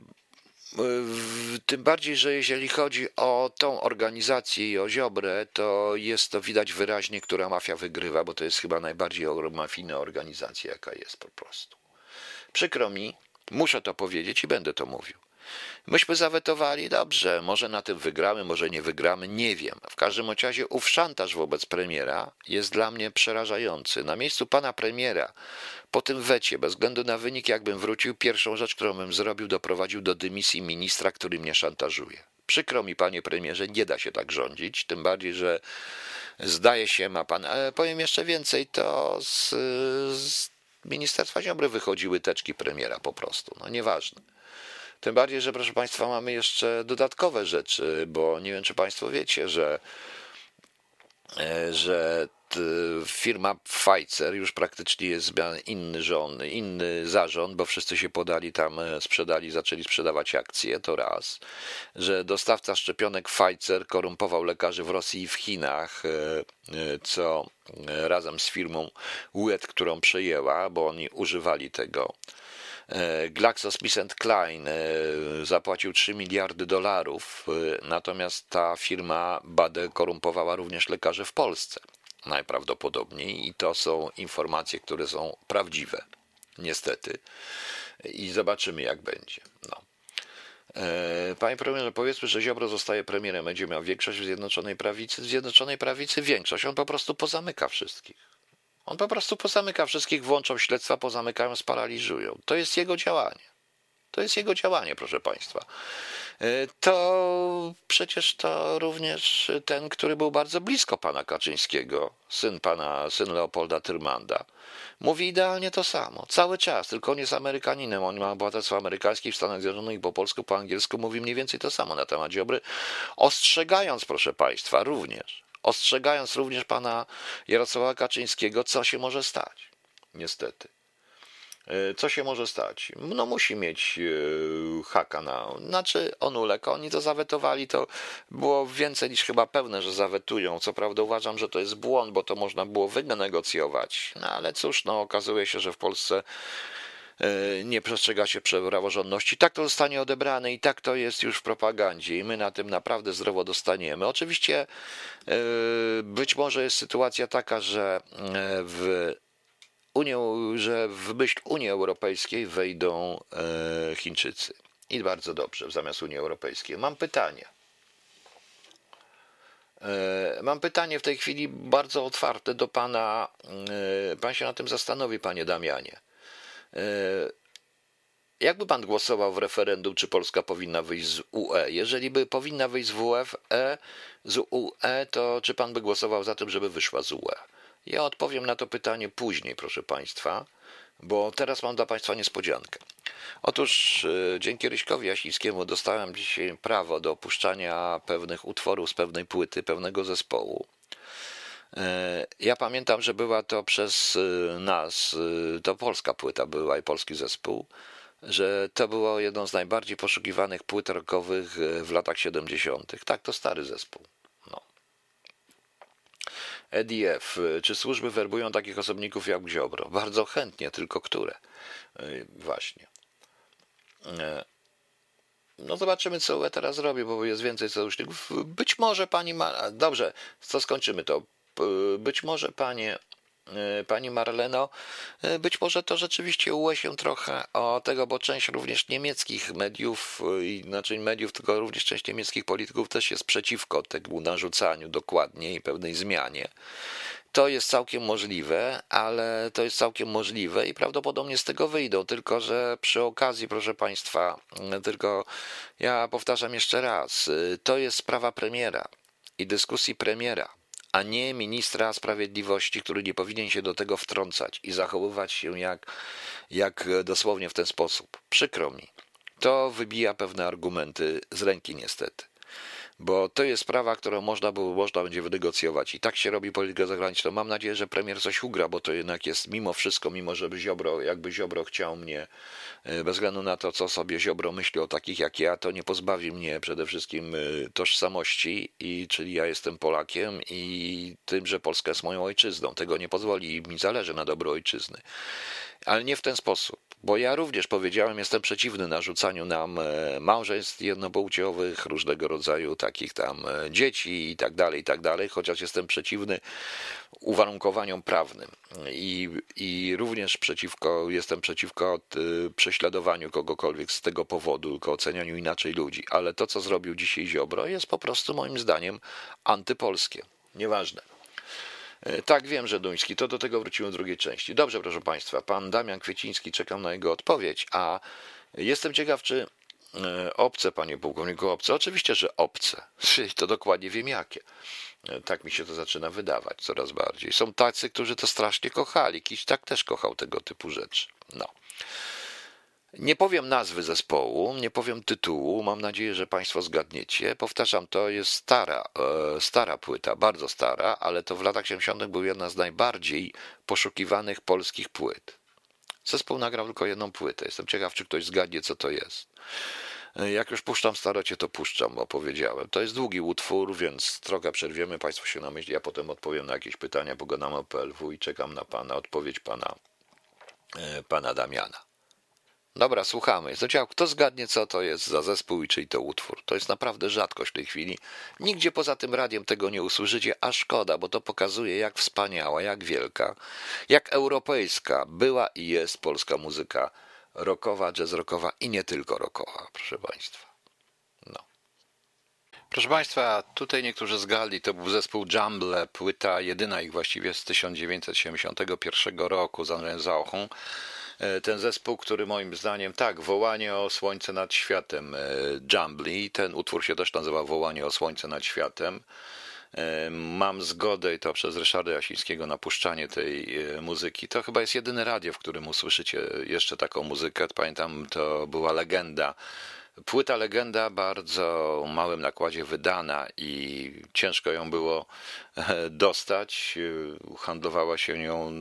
tym bardziej, że jeżeli chodzi o tą organizację i o Ziobrę, to jest to widać wyraźnie, która mafia wygrywa, bo to jest chyba najbardziej mafijna organizacja, jaka jest po prostu. Przykro mi, muszę to powiedzieć i będę to mówił. Myśmy zawetowali, dobrze, może na tym wygramy, może nie wygramy, nie wiem. W każdym razie ów szantaż wobec premiera jest dla mnie przerażający. Na miejscu pana premiera, po tym wecie, bez względu na wynik, jakbym wrócił, pierwszą rzecz, którą bym zrobił, doprowadził do dymisji ministra, który mnie szantażuje. Przykro mi, panie premierze, nie da się tak rządzić, tym bardziej, że zdaje się, ma pan. Ale powiem jeszcze więcej, to z, z Ministerstwa Ziobry wychodziły teczki premiera po prostu. No nieważne. Tym bardziej, że proszę Państwa, mamy jeszcze dodatkowe rzeczy, bo nie wiem, czy Państwo wiecie, że e, że firma Pfizer już praktycznie jest inny rząd, inny zarząd, bo wszyscy się podali tam, e, sprzedali, zaczęli sprzedawać akcje, to raz, że dostawca szczepionek Pfizer korumpował lekarzy w Rosji i w Chinach, co razem z firmą WET, którą przejęła, bo oni używali tego. E, GlaxoSmithKline e, zapłacił 3 miliardy dolarów, e, natomiast ta firma Bade korumpowała również lekarzy w Polsce. Najprawdopodobniej i to są informacje, które są prawdziwe. Niestety. I zobaczymy, jak będzie. No. Panie premierze, powiedzmy, że Ziobro zostaje premierem, będzie miał większość w Zjednoczonej Prawicy. W Zjednoczonej Prawicy większość, on po prostu pozamyka wszystkich. On po prostu pozamyka wszystkich, włączą śledztwa, pozamykają, sparaliżują. To jest jego działanie. To jest jego działanie, proszę Państwa. E, to przecież to również ten, który był bardzo blisko pana Kaczyńskiego, syn pana, syn Leopolda Tyrmanda, mówi idealnie to samo. Cały czas, tylko on jest Amerykaninem. On ma obywatelstwo amerykańskie w Stanach Zjednoczonych, po polsku, po angielsku mówi mniej więcej to samo na temat Ziobry, ostrzegając, proszę Państwa, również ostrzegając również pana Jarosława Kaczyńskiego, co się może stać. Niestety. E, co się może stać? No musi mieć e, haka na. Znaczy on uległ, oni to zawetowali, to było więcej niż chyba pewne, że zawetują. Co prawda uważam, że to jest błąd, bo to można było wynegocjować. No ale cóż, no okazuje się, że w Polsce nie przestrzega się praworządności. Tak to zostanie odebrane i tak to jest już w propagandzie i my na tym naprawdę zdrowo dostaniemy. Oczywiście e, być może jest sytuacja taka, że e, w Unię, że w myśl Unii Europejskiej wejdą Chińczycy. I bardzo dobrze, zamiast Unii Europejskiej. Mam pytanie. Mam pytanie w tej chwili bardzo otwarte do pana. Pan się na tym zastanowi, panie Damianie. E, jakby pan głosował w referendum, czy Polska powinna wyjść z UE? Jeżeli by powinna wyjść z WF, e, z UE, to czy pan by głosował za tym, żeby wyszła z UE? Ja odpowiem na to pytanie później, proszę państwa, bo teraz mam dla państwa niespodziankę. Otóż e, dzięki Ryśkowi Jasińskiemu dostałem dzisiaj prawo do opuszczania pewnych utworów z pewnej płyty, pewnego zespołu. E, ja pamiętam, że była to przez e, nas, e, to polska płyta była i polski zespół, że to było jedną z najbardziej poszukiwanych płyt rockowych w latach 70. Tak, to stary zespół. No. EDF. Czy służby werbują takich osobników jak Ziobro? Bardzo chętnie, tylko które? Właśnie. No zobaczymy, co UE teraz robi, bo jest więcej sojuszników. Być może pani ma... Dobrze, co skończymy to? Być może panie e, Pani Marleno, e, być może to rzeczywiście ułe się trochę o tego, bo część również niemieckich mediów, e, znaczy mediów, tylko również część niemieckich polityków też jest przeciwko temu narzucaniu dokładnie i pewnej zmianie. To jest całkiem możliwe, ale to jest całkiem możliwe i prawdopodobnie z tego wyjdą. Tylko, że przy okazji, proszę Państwa, tylko ja powtarzam jeszcze raz, to jest sprawa premiera i dyskusji premiera a nie ministra sprawiedliwości, który nie powinien się do tego wtrącać i zachowywać się jak, jak dosłownie w ten sposób. Przykro mi. To wybija pewne argumenty z ręki niestety bo to jest sprawa, którą można, było, można będzie wynegocjować. I tak się robi politykę zagraniczną. Mam nadzieję, że premier coś ugra, bo to jednak jest mimo wszystko, mimo żeby Ziobro, jakby Ziobro chciał mnie, e, bez względu na to, co sobie Ziobro myśli o takich jak ja, to nie pozbawi mnie przede wszystkim e, tożsamości, i, czyli ja jestem Polakiem i tym, że Polska jest moją ojczyzną. Tego nie pozwoli i mi zależy na dobro ojczyzny. Ale nie w ten sposób. Bo ja również powiedziałem, jestem przeciwny narzucaniu nam e, małżeństw jednopłciowych, różnego rodzaju takich tam e, dzieci i tak dalej, i tak dalej, chociaż jestem przeciwny uwarunkowaniom prawnym i, i również przeciwko, jestem przeciwko e, prześladowaniu kogokolwiek z tego powodu, tylko ocenianiu inaczej ludzi. Ale to, co zrobił dzisiaj Ziobro, jest po prostu moim zdaniem antypolskie. Nieważne. E, tak, wiem, że Duński. To do tego wróciłem w drugiej części. Dobrze, proszę Państwa. Pan Damian Kwieciński, czekam na jego odpowiedź. A jestem ciekaw, czy e, obce, panie pułkowniku, obce? Oczywiście, że obce. To dokładnie wiem jakie. E, tak mi się to zaczyna wydawać coraz bardziej. Są tacy, którzy to strasznie kochali. Kiś tak też kochał tego typu rzeczy. No. Nie powiem nazwy zespołu, nie powiem tytułu, mam nadzieję, że Państwo zgadniecie. Powtarzam, to jest stara, e, stara płyta, bardzo stara, ale to w latach 70. był jedna z najbardziej poszukiwanych polskich płyt. Zespół nagrał tylko jedną płytę. Jestem ciekaw, czy ktoś zgadnie, co to jest. E, jak już puszczam starocie, to puszczam, bo powiedziałem. To jest długi utwór, więc trochę przerwiemy. Państwo się namyśli, ja potem odpowiem na jakieś pytania, pogadam o PLW i czekam na Pana, odpowiedź Pana, e, pana Damiana. Dobra, słuchamy. Zociał, kto zgadnie, co to jest za zespół i czyj to utwór? To jest naprawdę rzadkość w tej chwili. Nigdzie poza tym radiem tego nie usłyszycie, a szkoda, bo to pokazuje, jak wspaniała, jak wielka, jak europejska była i jest polska muzyka rockowa, jazz rockowa i nie tylko rockowa, proszę Państwa. No. Proszę Państwa, tutaj niektórzy zgadli, to był zespół Jumble, płyta jedyna ich właściwie z 1971 roku z Andrzejem Zauchą. E, ten zespół, który moim zdaniem, tak, Wołanie o Słońce nad Światem, e, Jumbly, ten utwór się też nazywa Wołanie o Słońce nad Światem. E, mam zgodę i to przez Ryszarda Jasińskiego na puszczanie tej muzyki. To chyba jest jedyne radio, w którym usłyszycie jeszcze taką muzykę. Pamiętam, to była legenda Płyta Legenda bardzo małym nakładzie wydana i ciężko ją było e, dostać. Handlowała się nią,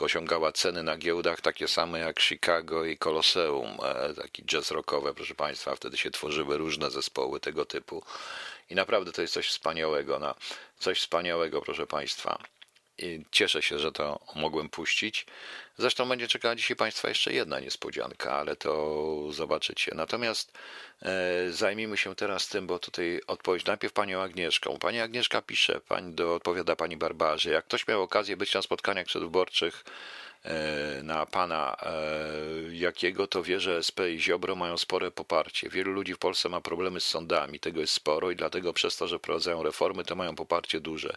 osiągała ceny na giełdach takie same jak Chicago i Colosseum, e, taki jazz rockowe, proszę Państwa. Wtedy się tworzyły różne zespoły tego typu. I naprawdę to jest coś wspaniałego, no, coś wspaniałego, proszę Państwa. I cieszę się, że to mogłem puścić. Zresztą będzie czekała dzisiaj Państwa jeszcze jedna niespodzianka, ale to zobaczycie. Natomiast e, zajmijmy się teraz tym, bo tutaj odpowiedź najpierw Panią Agnieszką. Pani Agnieszka pisze, pani do, odpowiada Pani Barbarze, jak ktoś miał okazję być na spotkaniach przedwyborczych na pana e, Jakiego, to wie, że SP i Ziobro mają spore poparcie. Wielu ludzi w Polsce ma problemy z sądami, tego jest sporo i dlatego przez to, że prowadzają reformy, to mają poparcie duże.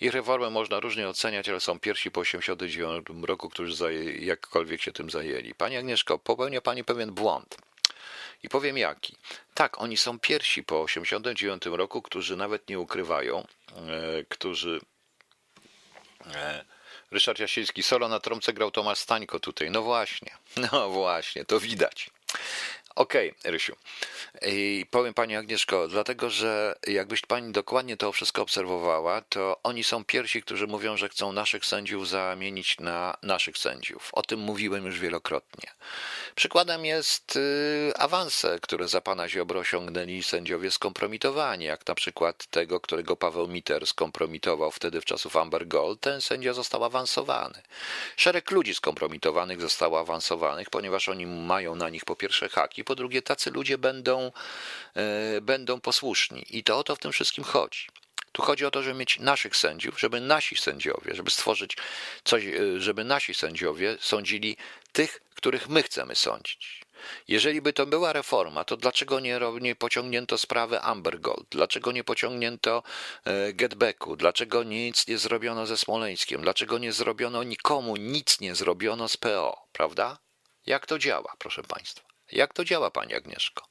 Ich reformy można różnie oceniać, ale są pierwsi po 1989 roku, którzy jakkolwiek się tym zajęli. Pani Agnieszko, popełnia Pani pewien błąd. I powiem jaki. Tak, oni są pierwsi po 1989 roku, którzy nawet nie ukrywają, e, którzy e, Ryszard Jasiński, solo na trąbce grał Tomasz Stańko tutaj. No właśnie, no właśnie, to widać. Okej, okay, Rysiu. I powiem Pani Agnieszko, dlatego że jakbyś Pani dokładnie to wszystko obserwowała, to oni są pierwsi, którzy mówią, że chcą naszych sędziów zamienić na naszych sędziów. O tym mówiłem już wielokrotnie. Przykładem jest y, awanse, które za Pana Ziobro osiągnęli sędziowie skompromitowani, jak na przykład tego, którego Paweł Miter skompromitował wtedy w czasów Amber Gold. Ten sędzia został awansowany. Szereg ludzi skompromitowanych zostało awansowanych, ponieważ oni mają na nich po pierwsze haki, po drugie tacy ludzie będą, e, będą posłuszni. I to o to w tym wszystkim chodzi. Tu chodzi o to, żeby mieć naszych sędziów, żeby nasi sędziowie, żeby stworzyć coś, e, żeby nasi sędziowie sądzili tych, których my chcemy sądzić. Jeżeli by to była reforma, to dlaczego nie, nie pociągnięto sprawy Amber Gold? Dlaczego nie pociągnięto e, getbacku? Dlaczego nic nie zrobiono ze Smoleńskiem? Dlaczego nie zrobiono nikomu, nic nie zrobiono z PO? Prawda? Jak to działa, proszę Państwa? Jak to działa, Pani Agnieszko?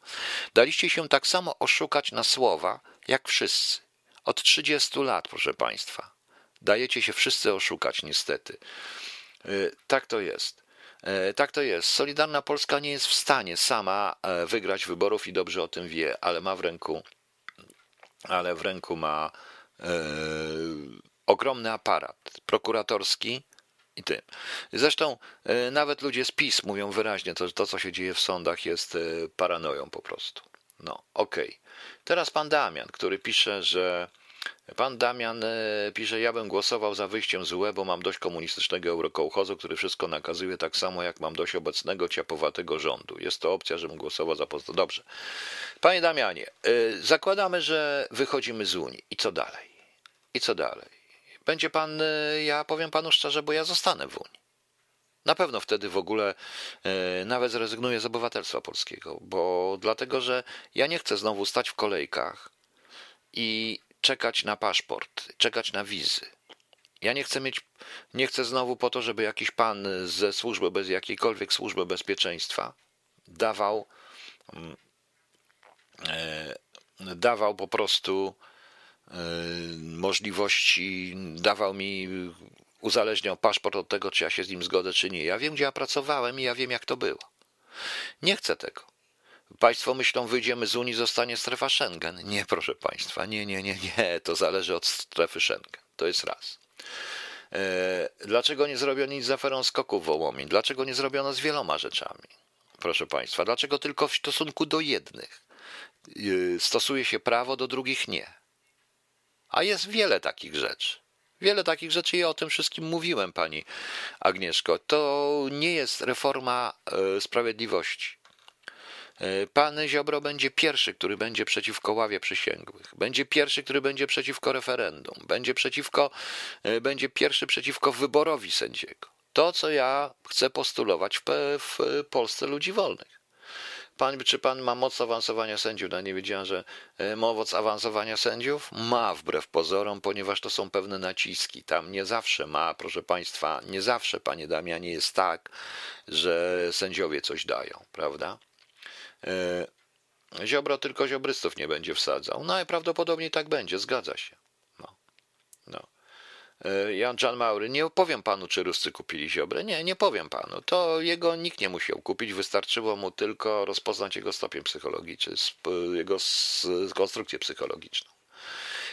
Daliście się tak samo oszukać na słowa, jak wszyscy. Od 30 lat, proszę Państwa. Dajecie się wszyscy oszukać, niestety. Y, tak to jest. Y, tak to jest. Solidarna Polska nie jest w stanie sama e, wygrać wyborów i dobrze o tym wie, ale ma w ręku, ale w ręku ma e, ogromny aparat prokuratorski, i tym. Zresztą e, nawet ludzie z PiS mówią wyraźnie, to, to co się dzieje w sądach jest e, paranoją po prostu. No, okej. Okay. Teraz pan Damian, który pisze, że Pan Damian e, pisze, ja bym głosował za wyjściem z UE, bo mam dość komunistycznego eurokołchozu, który wszystko nakazuje tak samo, jak mam dość obecnego ciapowatego rządu. Jest to opcja, żebym głosował za post. Dobrze. Panie Damianie, zakładamy, że wychodzimy z Unii. I co dalej? I co dalej? Będzie pan, e, ja powiem panu szczerze, bo ja zostanę w Unii. Na pewno wtedy w ogóle e, nawet zrezygnuję z obywatelstwa polskiego, bo dlatego, że ja nie chcę znowu stać w kolejkach i czekać na paszport, czekać na wizy. Ja nie chcę mieć, nie chcę znowu po to, żeby jakiś pan ze służby, bez jakiejkolwiek służby bezpieczeństwa dawał, mm, e, dawał po prostu możliwości, dawał mi, uzależniał paszport od tego, czy ja się z nim zgodzę, czy nie. Ja wiem, gdzie ja pracowałem i ja wiem, jak to było. Nie chcę tego. Państwo myślą, wyjdziemy z Unii, zostanie strefa Schengen. Nie, proszę Państwa, nie, nie, nie, nie. To zależy od strefy Schengen. To jest raz. E, dlaczego nie zrobiono nic z aferą skoków Wołomin? Dlaczego nie zrobiono z wieloma rzeczami? Proszę Państwa, dlaczego tylko w stosunku do jednych e, stosuje się prawo, do drugich nie? A jest wiele takich rzeczy. Wiele takich rzeczy i o tym wszystkim mówiłem, pani Agnieszko. To nie jest reforma e, sprawiedliwości. E, pan Ziobro będzie pierwszy, który będzie przeciwko ławie przysięgłych. Będzie pierwszy, który będzie przeciwko referendum. Będzie przeciwko, e, będzie pierwszy przeciwko wyborowi sędziego. To, co ja chcę postulować w, w Polsce ludzi wolnych. Pan, czy pan ma moc awansowania sędziów? No nie wiedziałem, że e, moc awansowania sędziów? Ma, wbrew pozorom, ponieważ to są pewne naciski. Tam nie zawsze ma, proszę państwa, nie zawsze, panie Damianie, jest tak, że sędziowie coś dają, prawda? E, Ziobro tylko ziobrystów nie będzie wsadzał. No i prawdopodobnie tak będzie, zgadza się. E, Jan Jan Maury, nie powiem panu, czy Ruscy kupili Ziobrę. Nie, nie powiem panu. To jego nikt nie musiał kupić, wystarczyło mu tylko rozpoznać jego stopień psychologiczny, jego konstrukcję psychologiczną.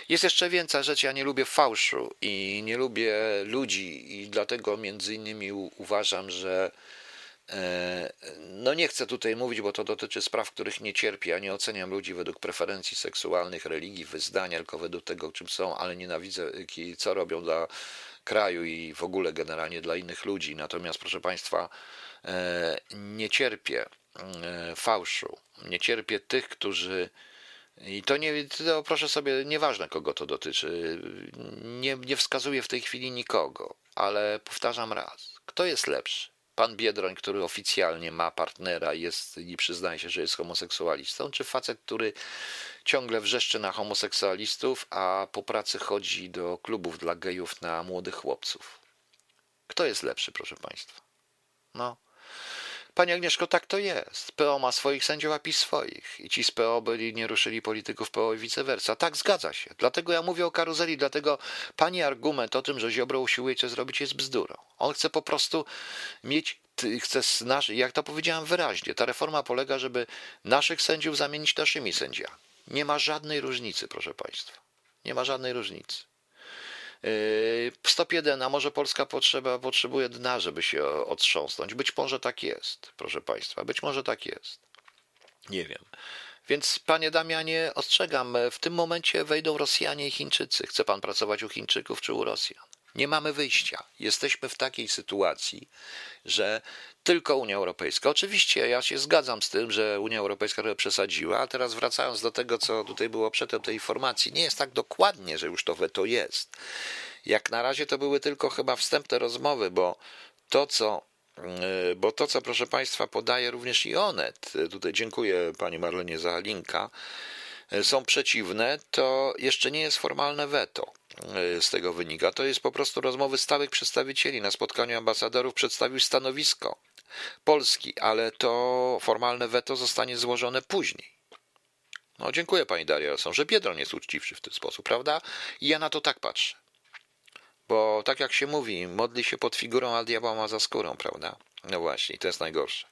Jest jeszcze więcej rzeczy. Ja nie lubię fałszu i nie lubię ludzi, i dlatego między innymi uważam, że no nie chcę tutaj mówić, bo to dotyczy spraw, których nie cierpię. Ja nie oceniam ludzi według preferencji seksualnych, religii, wyznania, tylko według tego, czym są, ale nienawidzę, co robią dla kraju i w ogóle generalnie dla innych ludzi. Natomiast, proszę Państwa, e, nie cierpię e, fałszu, nie cierpię tych, którzy i to nie, to proszę sobie, nieważne kogo to dotyczy, nie, nie wskazuję w tej chwili nikogo, ale powtarzam raz, kto jest lepszy? Pan Biedroń, który oficjalnie ma partnera jest i przyznaje się, że jest homoseksualistą, czy facet, który ciągle wrzeszczy na homoseksualistów, a po pracy chodzi do klubów dla gejów na młodych chłopców? Kto jest lepszy, proszę państwa? No. Panie Agnieszko, tak to jest. PO ma swoich sędziów, a PiS swoich. I ci z PO byli, nie ruszyli polityków PO i vice versa. Tak, zgadza się. Dlatego ja mówię o karuzeli, dlatego pani argument o tym, że Ziobro usiłuje coś zrobić jest bzdurą. On chce po prostu mieć, chce nasz, jak to powiedziałem wyraźnie, ta reforma polega, żeby naszych sędziów zamienić naszymi sędziami. Nie ma żadnej różnicy, proszę państwa. Nie ma żadnej różnicy. Yy, stop 1, a może Polska potrzeba, potrzebuje dna, żeby się otrząsnąć. Być może tak jest, proszę Państwa, być może tak jest. Nie wiem. Więc, panie Damianie, ostrzegam, w tym momencie wejdą Rosjanie i Chińczycy. Chce pan pracować u Chińczyków czy u Rosjan? Nie mamy wyjścia. Jesteśmy w takiej sytuacji, że tylko Unia Europejska. Oczywiście ja się zgadzam z tym, że Unia Europejska trochę przesadziła, a teraz wracając do tego, co tutaj było przedtem tej informacji, nie jest tak dokładnie, że już to weto jest. Jak na razie to były tylko chyba wstępne rozmowy, bo to, co yy, bo to, co proszę Państwa podaje również i Onet, tutaj dziękuję Pani Marlenie za linka, są przeciwne, to jeszcze nie jest formalne weto. Yy, z tego wynika. To jest po prostu rozmowy stałych przedstawicieli. Na spotkaniu ambasadorów przedstawił stanowisko Polski, ale to formalne weto zostanie złożone później. No, dziękuję pani Daria są, że Biedron jest uczciwszy w ten sposób, prawda? I ja na to tak patrzę. Bo tak jak się mówi, modli się pod figurą, a diabeł ma za skórą, prawda? No właśnie, to jest najgorsze.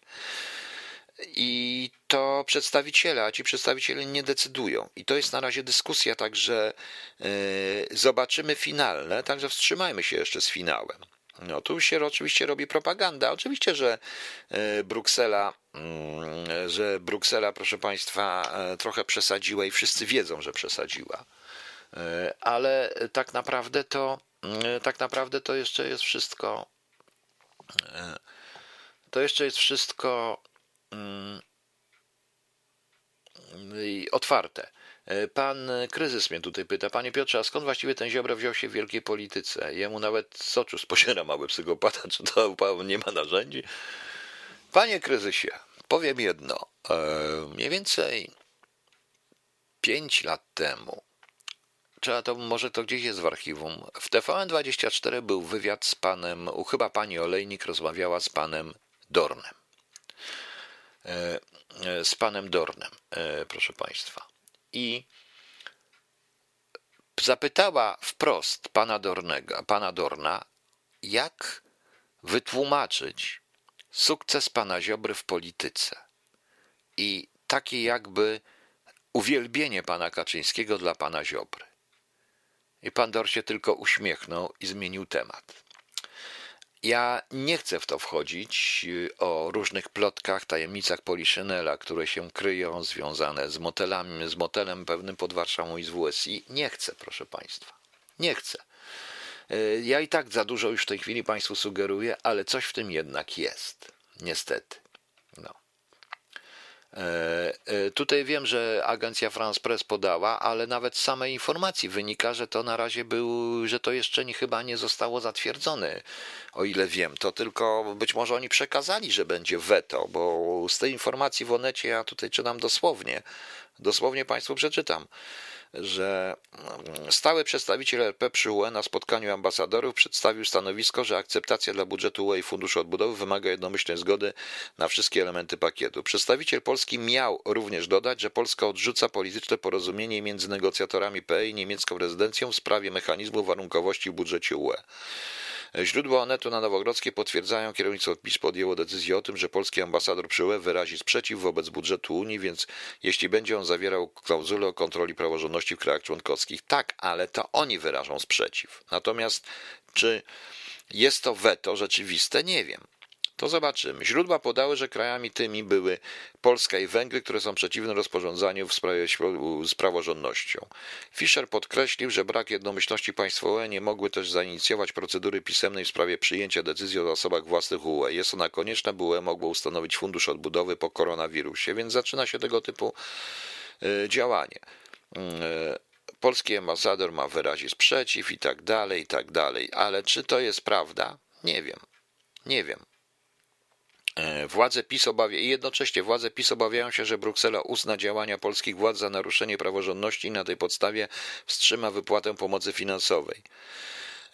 I to przedstawiciele, a ci przedstawiciele nie decydują. I to jest na razie dyskusja, także yy, zobaczymy finalne, także wstrzymajmy się jeszcze z finałem. No tu się oczywiście robi propaganda. Oczywiście, że e, Bruksela, mm, że Bruksela, proszę Państwa, e, trochę przesadziła i wszyscy wiedzą, że przesadziła. E, ale tak naprawdę to tak naprawdę to jeszcze jest wszystko to jeszcze jest wszystko otwarte. E, pan Kryzys mnie tutaj pyta, panie Piotrze, a skąd właściwie ten Ziobro wziął się w wielkiej polityce? Jemu nawet soczu spociera mały psychopata, czy to nie ma narzędzi? Panie Kryzysie, powiem jedno. E, mniej więcej pięć lat temu, trzeba to, może to gdzieś jest w archiwum, w TVN24 był wywiad z panem, chyba pani Olejnik rozmawiała z panem Dornem. E, z panem Dornem, proszę państwa i zapytała wprost pana, Dornego, pana Dorna, jak wytłumaczyć sukces pana Ziobry w polityce i takie jakby uwielbienie pana Kaczyńskiego dla pana Ziobry. I pan Dor się tylko uśmiechnął i zmienił temat. Ja nie chcę w to wchodzić y, o różnych plotkach, tajemnicach Poliszynela, które się kryją, związane z motelami, z motelem pewnym pod Warszawą i z WSI. Nie chcę, proszę Państwa. Nie chcę. Y, ja i tak za dużo już w tej chwili Państwu sugeruję, ale coś w tym jednak jest. Niestety. E, e, tutaj wiem, że agencja France Press podała, ale nawet z samej informacji wynika, że to na razie był, że to jeszcze nie, chyba nie zostało zatwierdzone, o ile wiem. To tylko być może oni przekazali, że będzie weto, bo z tej informacji w Onecie ja tutaj czytam dosłownie, dosłownie Państwu przeczytam że mm, stały przedstawiciel RP przy UE na spotkaniu ambasadorów przedstawił stanowisko, że akceptacja dla budżetu UE i Funduszu Odbudowy wymaga jednomyślnej zgody na wszystkie elementy pakietu. Przedstawiciel Polski miał również dodać, że Polska odrzuca polityczne porozumienie między negocjatorami PE i niemiecką rezydencją w sprawie mechanizmu warunkowości w budżecie UE. Źródła Onetu na Nowogrodzkiej potwierdzają, kierownictwo PiS podjęło decyzję o tym, że polski ambasador przy UE wyrazi sprzeciw wobec budżetu Unii, więc jeśli będzie on zawierał klauzulę o kontroli praworządności w krajach członkowskich, tak, ale to oni wyrażą sprzeciw. Natomiast czy jest to weto rzeczywiste? Nie wiem to zobaczymy. Źródła podały, że krajami tymi były Polska i Węgry, które są przeciwne rozporządzaniu w sprawie z praworządnością. Fischer podkreślił, że brak jednomyślności państwowe nie mogły też zainicjować procedury pisemnej w sprawie przyjęcia decyzji o zasobach własnych UE. Jest ona konieczna, by UE mogło ustanowić fundusz odbudowy po koronawirusie, więc zaczyna się tego typu e, działanie. E, polski ambasador ma wyrazić sprzeciw i tak dalej, i tak dalej. Ale czy to jest prawda? Nie wiem. Nie wiem. E, władze PiS obawia i jednocześnie władze PiS obawiają się, że Bruksela uzna działania polskich władz za naruszenie praworządności i na tej podstawie wstrzyma wypłatę pomocy finansowej.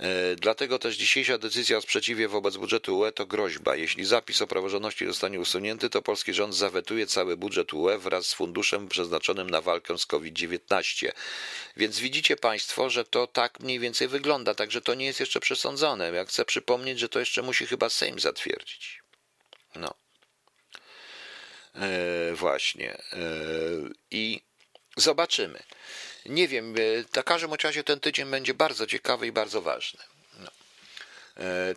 E, dlatego też dzisiejsza decyzja o sprzeciwie wobec budżetu UE to groźba. Jeśli zapis o praworządności zostanie usunięty, to polski rząd zawetuje cały budżet UE wraz z funduszem przeznaczonym na walkę z COVID-19. Więc widzicie Państwo, że to tak mniej więcej wygląda, także to nie jest jeszcze przesądzone. Ja chcę przypomnieć, że to jeszcze musi chyba Sejm zatwierdzić. No. E, właśnie. E, I zobaczymy. Nie wiem, w e, każdym razie ten tydzień będzie bardzo ciekawy i bardzo ważny. No.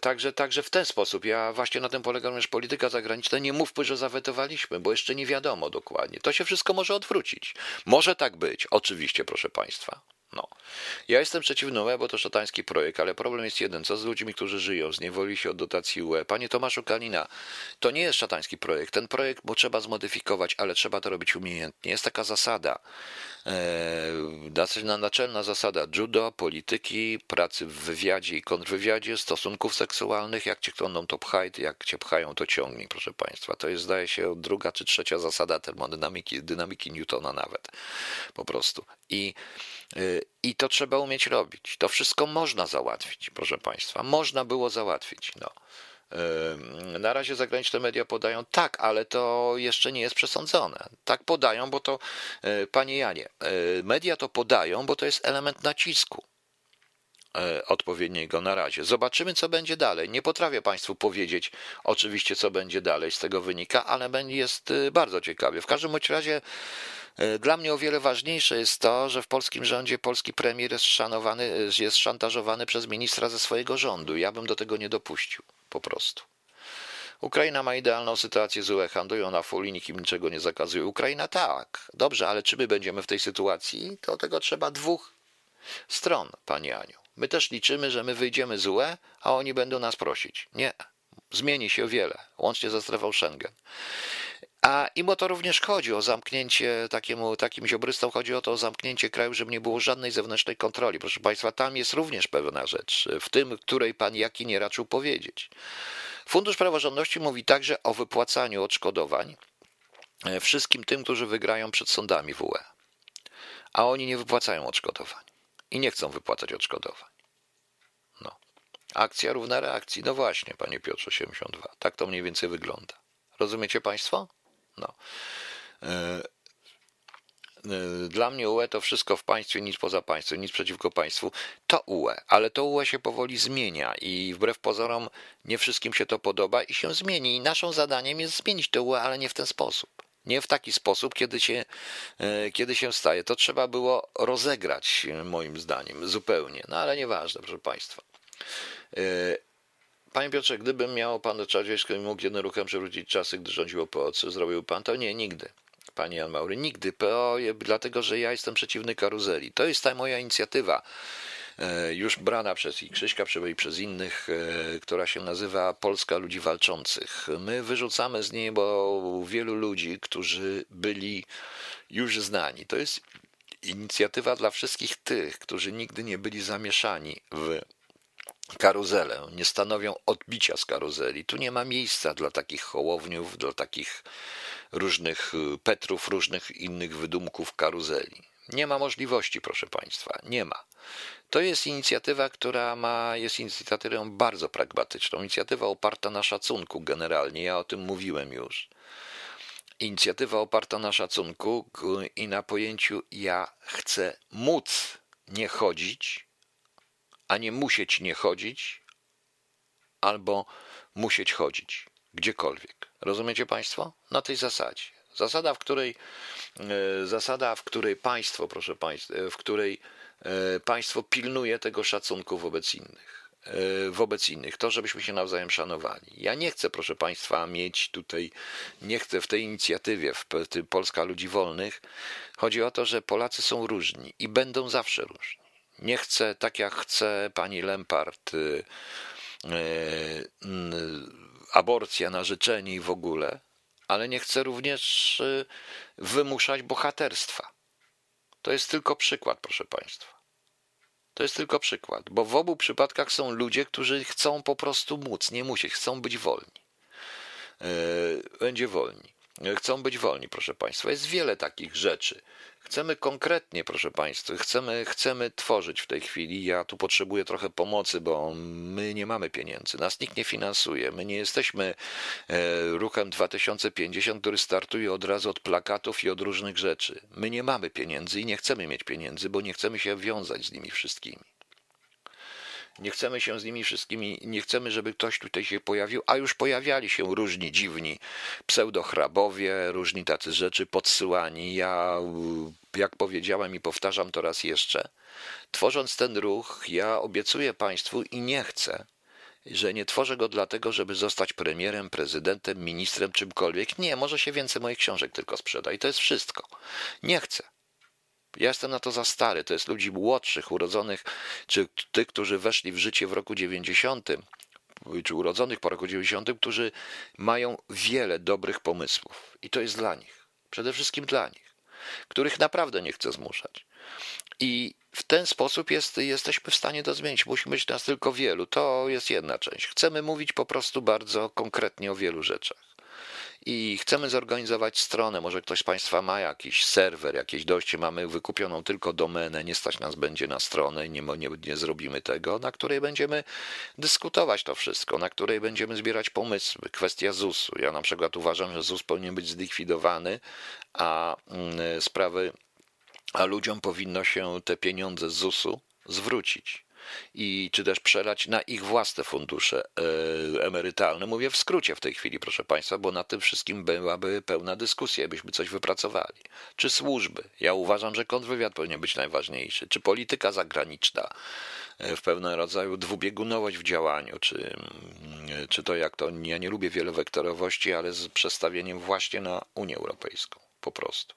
Także, także w ten sposób, ja właśnie na tym polega również polityka zagraniczna. Nie mówmy, że zawetowaliśmy, bo jeszcze nie wiadomo dokładnie. To się wszystko może odwrócić. Może tak być, oczywiście, proszę Państwa. No. Ja jestem przeciwny UE, bo to szatański projekt, ale problem jest jeden. Co z ludźmi, którzy żyją, zniewoli się od dotacji UE? Panie Tomaszu Kalina, to nie jest szatański projekt. Ten projekt bo trzeba zmodyfikować, ale trzeba to robić umiejętnie. Jest taka zasada, e, naczelna zasada judo, polityki, pracy w wywiadzie i kontrwywiadzie, stosunków seksualnych. Jak cię chcą, to pchaj, jak cię pchają, to ciągnij, proszę Państwa. To jest, zdaje się, druga czy trzecia zasada termodynamiki, dynamiki Newtona nawet. Po prostu. I i to trzeba umieć robić. To wszystko można załatwić, proszę Państwa. Można było załatwić. No. Na razie zagraniczne media podają tak, ale to jeszcze nie jest przesądzone. Tak podają, bo to, e, panie Janie, media to podają, bo to jest element nacisku odpowiedniego na razie. Zobaczymy, co będzie dalej. Nie potrafię Państwu powiedzieć oczywiście, co będzie dalej z tego wynika, ale jest bardzo ciekawie. W każdym razie dla mnie o wiele ważniejsze jest to, że w polskim rządzie polski premier jest, szanowany, jest szantażowany przez ministra ze swojego rządu. Ja bym do tego nie dopuścił, po prostu. Ukraina ma idealną sytuację z UE, handlują na folii, nikt im niczego nie zakazuje. Ukraina tak, dobrze, ale czy my będziemy w tej sytuacji? To tego trzeba dwóch stron, pani Aniu. My też liczymy, że my wyjdziemy z UE, a oni będą nas prosić. Nie, zmieni się wiele, łącznie ze strefą Schengen. A im o to również chodzi, o zamknięcie takiemu, takim ziobrystom chodzi o to o zamknięcie kraju, żeby nie było żadnej zewnętrznej kontroli. Proszę Państwa, tam jest również pewna rzecz, w tym, której Pan Jaki nie raczył powiedzieć. Fundusz Praworządności mówi także o wypłacaniu odszkodowań e, wszystkim tym, którzy wygrają przed sądami w UE. A oni nie wypłacają odszkodowań i nie chcą wypłacać odszkodowań. No. Akcja równa reakcji. No właśnie, panie Piotrze 82. Tak to mniej więcej wygląda. Rozumiecie Państwo? No. E, y, dla mnie UE to wszystko w państwie, nic poza państwem, nic przeciwko państwu. To UE, ale to UE się powoli zmienia i wbrew pozorom nie wszystkim się to podoba i się zmieni. I naszą zadaniem jest zmienić to UE, ale nie w ten sposób. Nie w taki sposób, kiedy się, y, kiedy się staje. To trzeba było rozegrać, moim zdaniem, zupełnie. No ale nieważne, proszę Państwa. Panie Piotrze, gdybym miał pan Czardziejskiego i mógł jednym ruchem przewrócić czasy, gdy rządził PO, co zrobił pan, to nie, nigdy. Panie Jan Maury, nigdy. PO, dlatego że ja jestem przeciwny karuzeli. To jest ta moja inicjatywa, e, już brana przez i Krzyśka i przez innych, e, która się nazywa Polska Ludzi Walczących. My wyrzucamy z niej, bo wielu ludzi, którzy byli już znani. To jest inicjatywa dla wszystkich tych, którzy nigdy nie byli zamieszani w karuzelę, nie stanowią odbicia z karuzeli. Tu nie ma miejsca dla takich hołowniów, dla takich różnych y, Petrów, różnych innych wydumków karuzeli. Nie ma możliwości, proszę Państwa, nie ma. To jest inicjatywa, która ma, jest inicjatywą bardzo pragmatyczną, inicjatywa oparta na szacunku generalnie, ja o tym mówiłem już. Inicjatywa oparta na szacunku i na pojęciu ja chcę móc nie chodzić, a nie musieć nie chodzić, albo musieć chodzić gdziekolwiek. Rozumiecie Państwo? Na tej zasadzie. Zasada, w której, e, zasada, w której państwo, proszę Państwa, e, w której e, państwo pilnuje tego szacunku wobec innych. Wobec innych, to żebyśmy się nawzajem szanowali. Ja nie chcę, proszę Państwa, mieć tutaj, nie chcę w tej inicjatywie, w Polska Ludzi Wolnych, chodzi o to, że Polacy są różni i będą zawsze różni. Nie chcę, tak jak chce pani Lempart, y, y, y, aborcja na życzenie i w ogóle, ale nie chcę również wymuszać bohaterstwa. To jest tylko przykład, proszę Państwa. To jest tylko przykład, bo w obu przypadkach są ludzie, którzy chcą po prostu móc, nie musieć, chcą być wolni. Będzie wolni. Chcą być wolni, proszę Państwa. Jest wiele takich rzeczy. Chcemy konkretnie, proszę Państwa, chcemy, chcemy tworzyć w tej chwili. Ja tu potrzebuję trochę pomocy, bo my nie mamy pieniędzy, nas nikt nie finansuje. My nie jesteśmy e, ruchem 2050, który startuje od razu od plakatów i od różnych rzeczy. My nie mamy pieniędzy i nie chcemy mieć pieniędzy, bo nie chcemy się wiązać z nimi wszystkimi. Nie chcemy się z nimi wszystkimi, nie chcemy, żeby ktoś tutaj się pojawił, a już pojawiali się różni dziwni pseudochrabowie, różni tacy rzeczy podsyłani. Ja, jak powiedziałem i powtarzam to raz jeszcze, tworząc ten ruch, ja obiecuję Państwu i nie chcę, że nie tworzę go dlatego, żeby zostać premierem, prezydentem, ministrem, czymkolwiek. Nie, może się więcej moich książek tylko sprzeda i to jest wszystko. Nie chcę. Ja jestem na to za stary. To jest ludzi młodszych, urodzonych, czy tych, którzy weszli w życie w roku 90, czy urodzonych po roku 90, którzy mają wiele dobrych pomysłów. I to jest dla nich. Przede wszystkim dla nich, których naprawdę nie chcę zmuszać. I w ten sposób jest, jesteśmy w stanie to zmienić. Musi być nas tylko wielu. To jest jedna część. Chcemy mówić po prostu bardzo konkretnie o wielu rzeczach i chcemy zorganizować stronę. Może ktoś z Państwa ma jakiś serwer, jakieś dojście, mamy wykupioną tylko domenę, nie stać nas będzie na stronę, nie, nie, nie zrobimy tego, na której będziemy dyskutować to wszystko, na której będziemy zbierać pomysły. Kwestia ZUS-u. Ja na przykład uważam, że ZUS powinien być zlikwidowany, a mm, sprawy, a ludziom powinno się te pieniądze z ZUS-u zwrócić i czy też przelać na ich własne fundusze e, emerytalne. Mówię w skrócie w tej chwili, proszę Państwa, bo na tym wszystkim byłaby pełna dyskusja, byśmy coś wypracowali. Czy służby? Ja uważam, że kontrwywiad powinien być najważniejszy. Czy polityka zagraniczna? E, w pewnym rodzaju dwubiegunowość w działaniu, czy, mm, czy to jak to, ja nie lubię wielowektorowości, ale z przestawieniem właśnie na Unię Europejską, po prostu.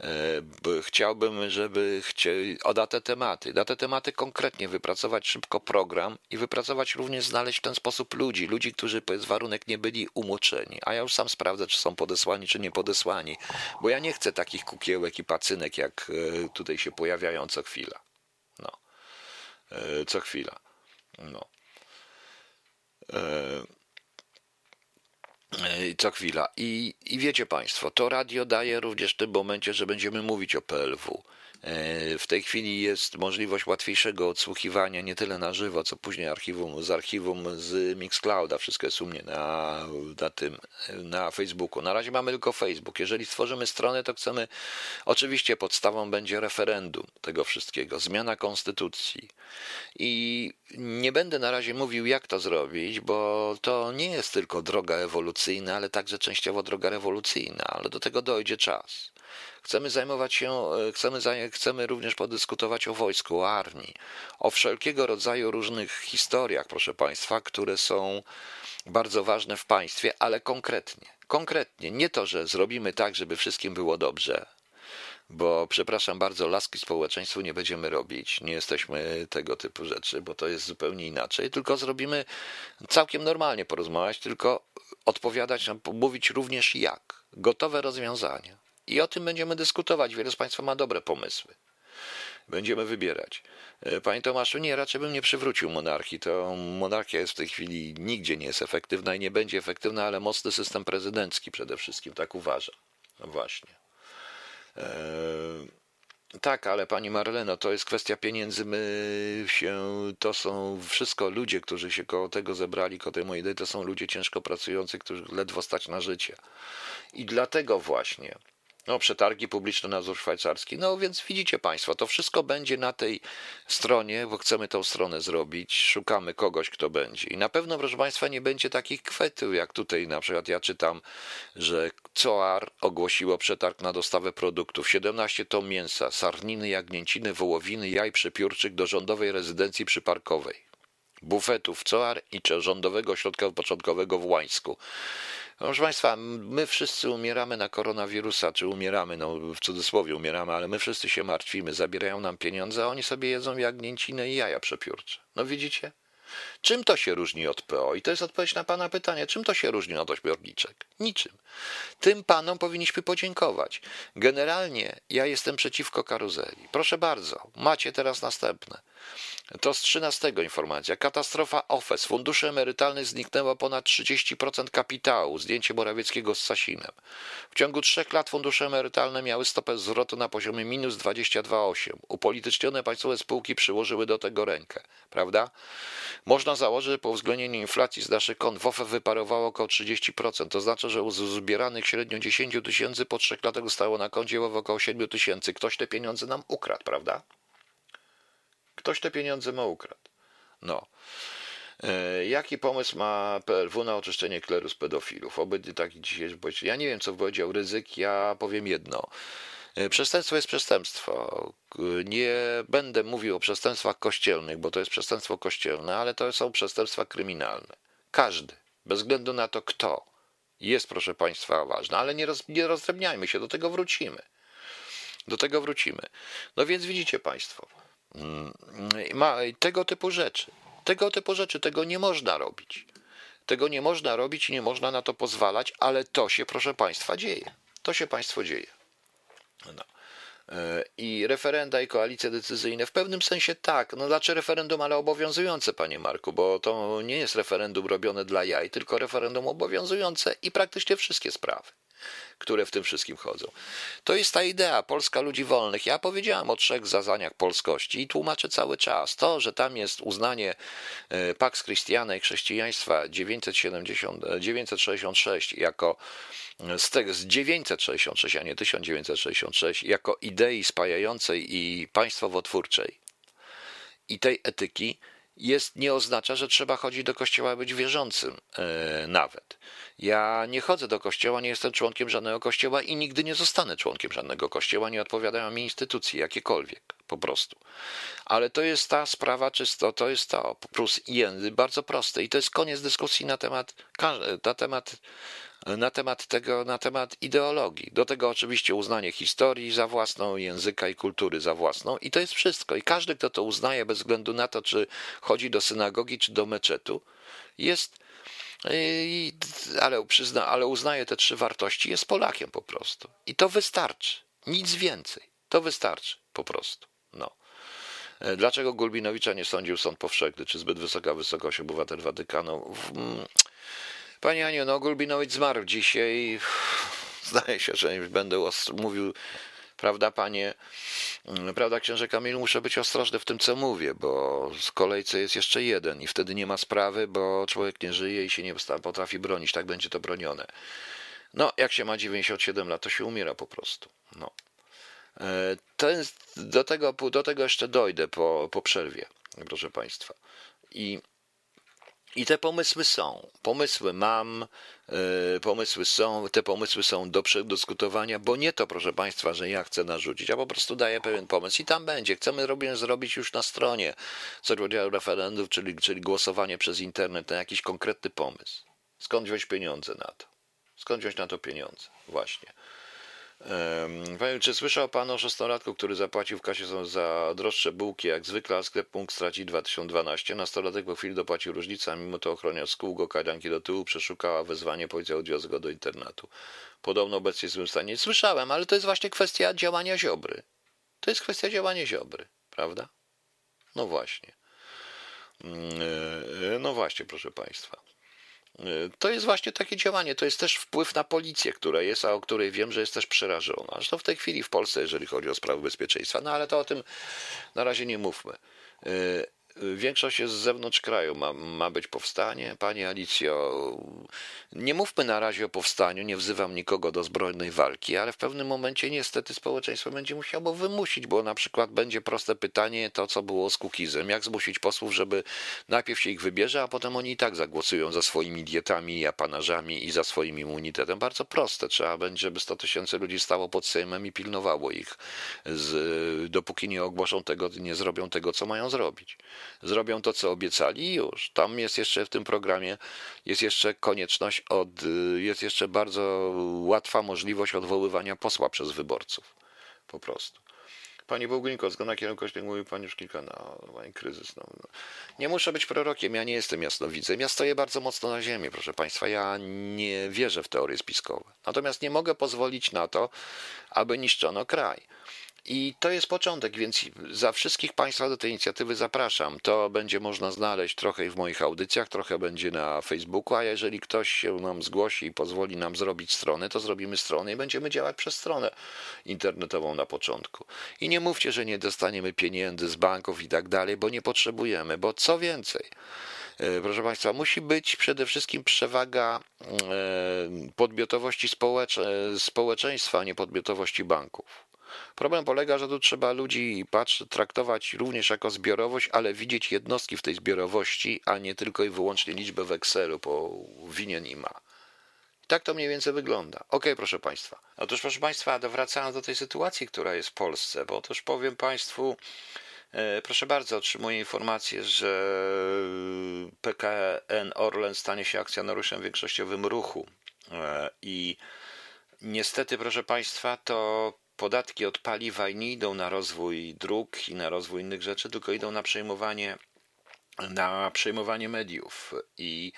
E, chciałbym, żeby chcieli, o te tematy, na te tematy konkretnie wypracować szybko program i wypracować również, znaleźć w ten sposób ludzi, ludzi, którzy jest warunek nie byli umoczeni, a ja już sam sprawdzę, czy są podesłani, czy nie podesłani, bo ja nie chcę takich kukiełek i pacynek, jak e, tutaj się pojawiają co chwila. No. E, co chwila. No. Co chwila. I, I wiecie Państwo, to radio daje również w tym momencie, że będziemy mówić o PLW. E, w tej chwili jest możliwość łatwiejszego odsłuchiwania nie tyle na żywo, co później archiwum, z archiwum z Mixclouda. Wszystko jest u mnie na, na tym, na Facebooku. Na razie mamy tylko Facebook. Jeżeli stworzymy stronę, to chcemy, oczywiście podstawą będzie referendum tego wszystkiego, zmiana konstytucji. I nie będę na razie mówił, jak to zrobić, bo to nie jest tylko droga ewolucyjna, ale także częściowo droga rewolucyjna, ale do tego dojdzie czas. Chcemy zajmować się, e, chcemy, chcemy również podyskutować o wojsku, o armii, o wszelkiego rodzaju różnych historiach, proszę Państwa, które są bardzo ważne w państwie, ale konkretnie. Konkretnie, nie to, że zrobimy tak, żeby wszystkim było dobrze, bo przepraszam bardzo, laski społeczeństwu nie będziemy robić, nie jesteśmy tego typu rzeczy, bo to jest zupełnie inaczej, tylko zrobimy całkiem normalnie porozmawiać, tylko odpowiadać, mówić również jak. Gotowe rozwiązania. I o tym będziemy dyskutować. Wiele z Państwa ma dobre pomysły. Będziemy wybierać. E, panie Tomaszu, nie, raczej bym nie przywrócił monarchii. To monarchia jest w tej chwili nigdzie nie jest efektywna i nie będzie efektywna, ale mocny system prezydencki przede wszystkim, tak uważa. No właśnie. Eee, tak, ale pani Marleno, to jest kwestia pieniędzy. My się, to są wszystko ludzie, którzy się koło tego zebrali, koło tej mojej idei, to są ludzie ciężko pracujący, którzy ledwo stać na życie. I dlatego właśnie no, przetargi publiczne, nadzór szwajcarski. No więc widzicie Państwo, to wszystko będzie na tej stronie, bo chcemy tą stronę zrobić, szukamy kogoś, kto będzie. I na pewno, proszę Państwa, nie będzie takich kwetył, jak tutaj na przykład ja czytam, że COAR ogłosiło przetarg na dostawę produktów. 17 ton mięsa, sarniny, jagnięciny, wołowiny, jaj przepiórczych do rządowej rezydencji przyparkowej. Bufetów COAR i rządowego ośrodka początkowego w Łańsku. Proszę Państwa, my wszyscy umieramy na koronawirusa, czy umieramy, no w cudzysłowie umieramy, ale my wszyscy się martwimy, zabierają nam pieniądze, a oni sobie jedzą jagnięcinę i jaja przepiórcze. No widzicie? Czym to się różni od PO? I to jest odpowiedź na Pana pytanie. Czym to się różni od ośmiorniczek? Niczym. Tym Panom powinniśmy podziękować. Generalnie ja jestem przeciwko karuzeli. Proszę bardzo, macie teraz następne. To z 13 informacja. Katastrofa OFES. Fundusze emerytalne zniknęło ponad 30% kapitału. Zdjęcie Morawieckiego z Sasinem. W ciągu trzech lat fundusze emerytalne miały stopę zwrotu na poziomie minus 22,8. Upolitycznione państwowe spółki przyłożyły do tego rękę. Prawda? Można założyć, że po uwzględnieniu inflacji z naszych kont w OFE wyparowało około 30%. To znaczy, że z zbieranych średnio 10 tysięcy po trzech latach zostało na koncie około 7 tysięcy. Ktoś te pieniądze nam ukradł, prawda? Ktoś te pieniądze ma ukradł. No. E, jaki pomysł ma PLW na oczyszczenie kleru z pedofilów? Oby taki dzisiaj Ja nie wiem, co powiedział Ryzyk, ja powiem jedno. E, przestępstwo jest przestępstwo. Nie będę mówił o przestępstwach kościelnych, bo to jest przestępstwo kościelne, ale to są przestępstwa kryminalne. Każdy, bez względu na to kto, jest, proszę Państwa, ważny, ale nie, roz, nie się, do tego wrócimy. Do tego wrócimy. No więc widzicie Państwo, mm, ma tego typu rzeczy. Tego typu rzeczy, tego nie można robić. Tego nie można robić i nie można na to pozwalać, ale to się, proszę Państwa, dzieje. To się Państwo dzieje. No. E, I referenda i koalicje decyzyjne w pewnym sensie tak. No znaczy referendum, ale obowiązujące, panie Marku, bo to nie jest referendum robione dla jaj, tylko referendum obowiązujące i praktycznie wszystkie sprawy które w tym wszystkim chodzą. To jest ta idea Polska ludzi wolnych. Ja powiedziałem o trzech zazaniach polskości i tłumaczę cały czas. To, że tam jest uznanie e, Pax Christiana i chrześcijaństwa 970, 966 e, jako e, z, tego, z 966, a nie 1966, jako idei spajającej i państwowotwórczej i tej etyki, jest, nie oznacza, że trzeba chodzić do kościoła być wierzącym e, nawet. Ja nie chodzę do kościoła, nie jestem członkiem żadnego kościoła i nigdy nie zostanę członkiem żadnego kościoła, nie odpowiadają mi instytucje jakiekolwiek, po prostu. Ale to jest ta sprawa czysto, to jest to plus język bardzo proste i to jest koniec dyskusji na temat, na temat na temat tego, na temat ideologii. Do tego oczywiście uznanie historii za własną, języka i kultury za własną i to jest wszystko. I każdy, kto to uznaje bez względu na to, czy chodzi do synagogi, czy do meczetu, jest, ale, przyzna, ale uznaje te trzy wartości, jest Polakiem po prostu. I to wystarczy. Nic więcej. To wystarczy po prostu. No. E, dlaczego Gulbinowicza nie sądził sąd powszechny? Czy zbyt wysoka wysokość obywatel Watykanu? Pani Aniu, no Gulbinowicz zmarł dzisiaj. Zdaje się, że będę mówił Prawda, panie, mm, prawda, księże Kamilu, muszę być ostrożny w tym, co mówię, bo z kolejce jest jeszcze jeden i wtedy nie ma sprawy, bo człowiek nie żyje i się nie potrafi bronić. Tak będzie to bronione. No, jak się ma 97 lat, to się umiera po prostu. No. E, jest, do, tego, do tego jeszcze dojdę po, po przerwie, proszę Państwa. I i te pomysły są. Pomysły mam, yy, pomysły są, te pomysły są do przedyskutowania, bo nie to, proszę Państwa, że ja chcę narzucić, a po prostu daję pewien pomysł i tam będzie. Chcemy robić, zrobić już na stronie do referendum, czyli, czyli głosowanie przez internet na jakiś konkretny pomysł. Skąd wziąć pieniądze na to? Skąd wziąć na to pieniądze? Właśnie. Panie, czy słyszał Pan o szesnastolatku, który zapłacił w kasie za droższe bułki jak zwykle, a sklep mógł stracić 2012? Nastolatek po chwili dopłacił różnicę, a mimo to ochroniarz z kół go kajdanki do tyłu przeszukała wezwanie, policja odwiozła go do internatu. Podobno obecnie w złym stanie. Słyszałem, ale to jest właśnie kwestia działania Ziobry. To jest kwestia działania Ziobry, prawda? No właśnie. Mm, e, no właśnie, proszę Państwa. To jest właśnie takie działanie, to jest też wpływ na policję, która jest, a o której wiem, że jest też przerażona. Zresztą w tej chwili w Polsce, jeżeli chodzi o sprawy bezpieczeństwa, no ale to o tym na razie nie mówmy. Większość jest z zewnątrz kraju. Ma, ma być powstanie. Pani Alicjo, nie mówmy na razie o powstaniu, nie wzywam nikogo do zbrojnej walki, ale w pewnym momencie niestety społeczeństwo będzie musiało wymusić, bo na przykład będzie proste pytanie, to co było z Kukizem, jak zmusić posłów, żeby najpierw się ich wybierze, a potem oni i tak zagłosują za swoimi dietami, apanarzami i za swoim immunitetem. Bardzo proste. Trzeba będzie, żeby 100 tysięcy ludzi stało pod Sejmem i pilnowało ich, z, dopóki nie ogłoszą tego, nie zrobią tego, co mają zrobić zrobią to, co obiecali i już. Tam jest jeszcze w tym programie, jest jeszcze konieczność, od, jest jeszcze bardzo łatwa możliwość odwoływania posła przez wyborców. Po prostu. Pani Bołglinko, zgoda kierunku mówi Pani już kilka, no, no kryzys. No, no. Nie muszę być prorokiem, ja nie jestem jasnowidzem. Ja stoję bardzo mocno na ziemi, proszę Państwa. Ja nie wierzę w teorie spiskowe. Natomiast nie mogę pozwolić na to, aby niszczono kraj. I to jest początek, więc za wszystkich Państwa do tej inicjatywy zapraszam. To będzie można znaleźć trochę w moich audycjach, trochę będzie na Facebooku, a jeżeli ktoś się nam zgłosi i pozwoli nam zrobić stronę, to zrobimy stronę i będziemy działać przez stronę internetową na początku. I nie mówcie, że nie dostaniemy pieniędzy z banków i tak dalej, bo nie potrzebujemy, bo co więcej, e, proszę Państwa, musi być przede wszystkim przewaga e, podmiotowości społeczeństwa, a nie podmiotowości banków. Problem polega, że tu trzeba ludzi patrz, traktować również jako zbiorowość, ale widzieć jednostki w tej zbiorowości, a nie tylko i wyłącznie liczbę w Excelu po winien i ma. Tak to mniej więcej wygląda. Ok, proszę Państwa. Otóż, proszę Państwa, wracając do tej sytuacji, która jest w Polsce, bo otóż powiem Państwu, e, proszę bardzo, otrzymuję informację, że PKN Orlen stanie się akcjonariuszem większościowym ruchu. E, I niestety, proszę Państwa, to podatki od paliwa nie idą na rozwój dróg i na rozwój innych rzeczy, tylko idą na przejmowanie, na przejmowanie mediów. I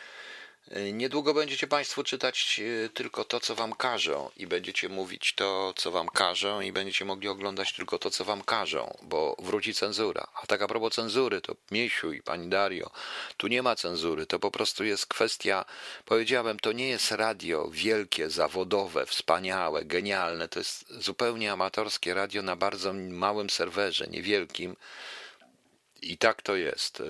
Niedługo będziecie Państwo czytać e, tylko to, co Wam każą, i będziecie mówić to, co Wam każą, i będziecie mogli oglądać tylko to, co Wam każą, bo wróci cenzura. A tak a propos cenzury, to Miesiu i Pani Dario, tu nie ma cenzury, to po prostu jest kwestia, powiedziałem, to nie jest radio wielkie, zawodowe, wspaniałe, genialne, to jest zupełnie amatorskie radio na bardzo małym serwerze, niewielkim. I tak to jest.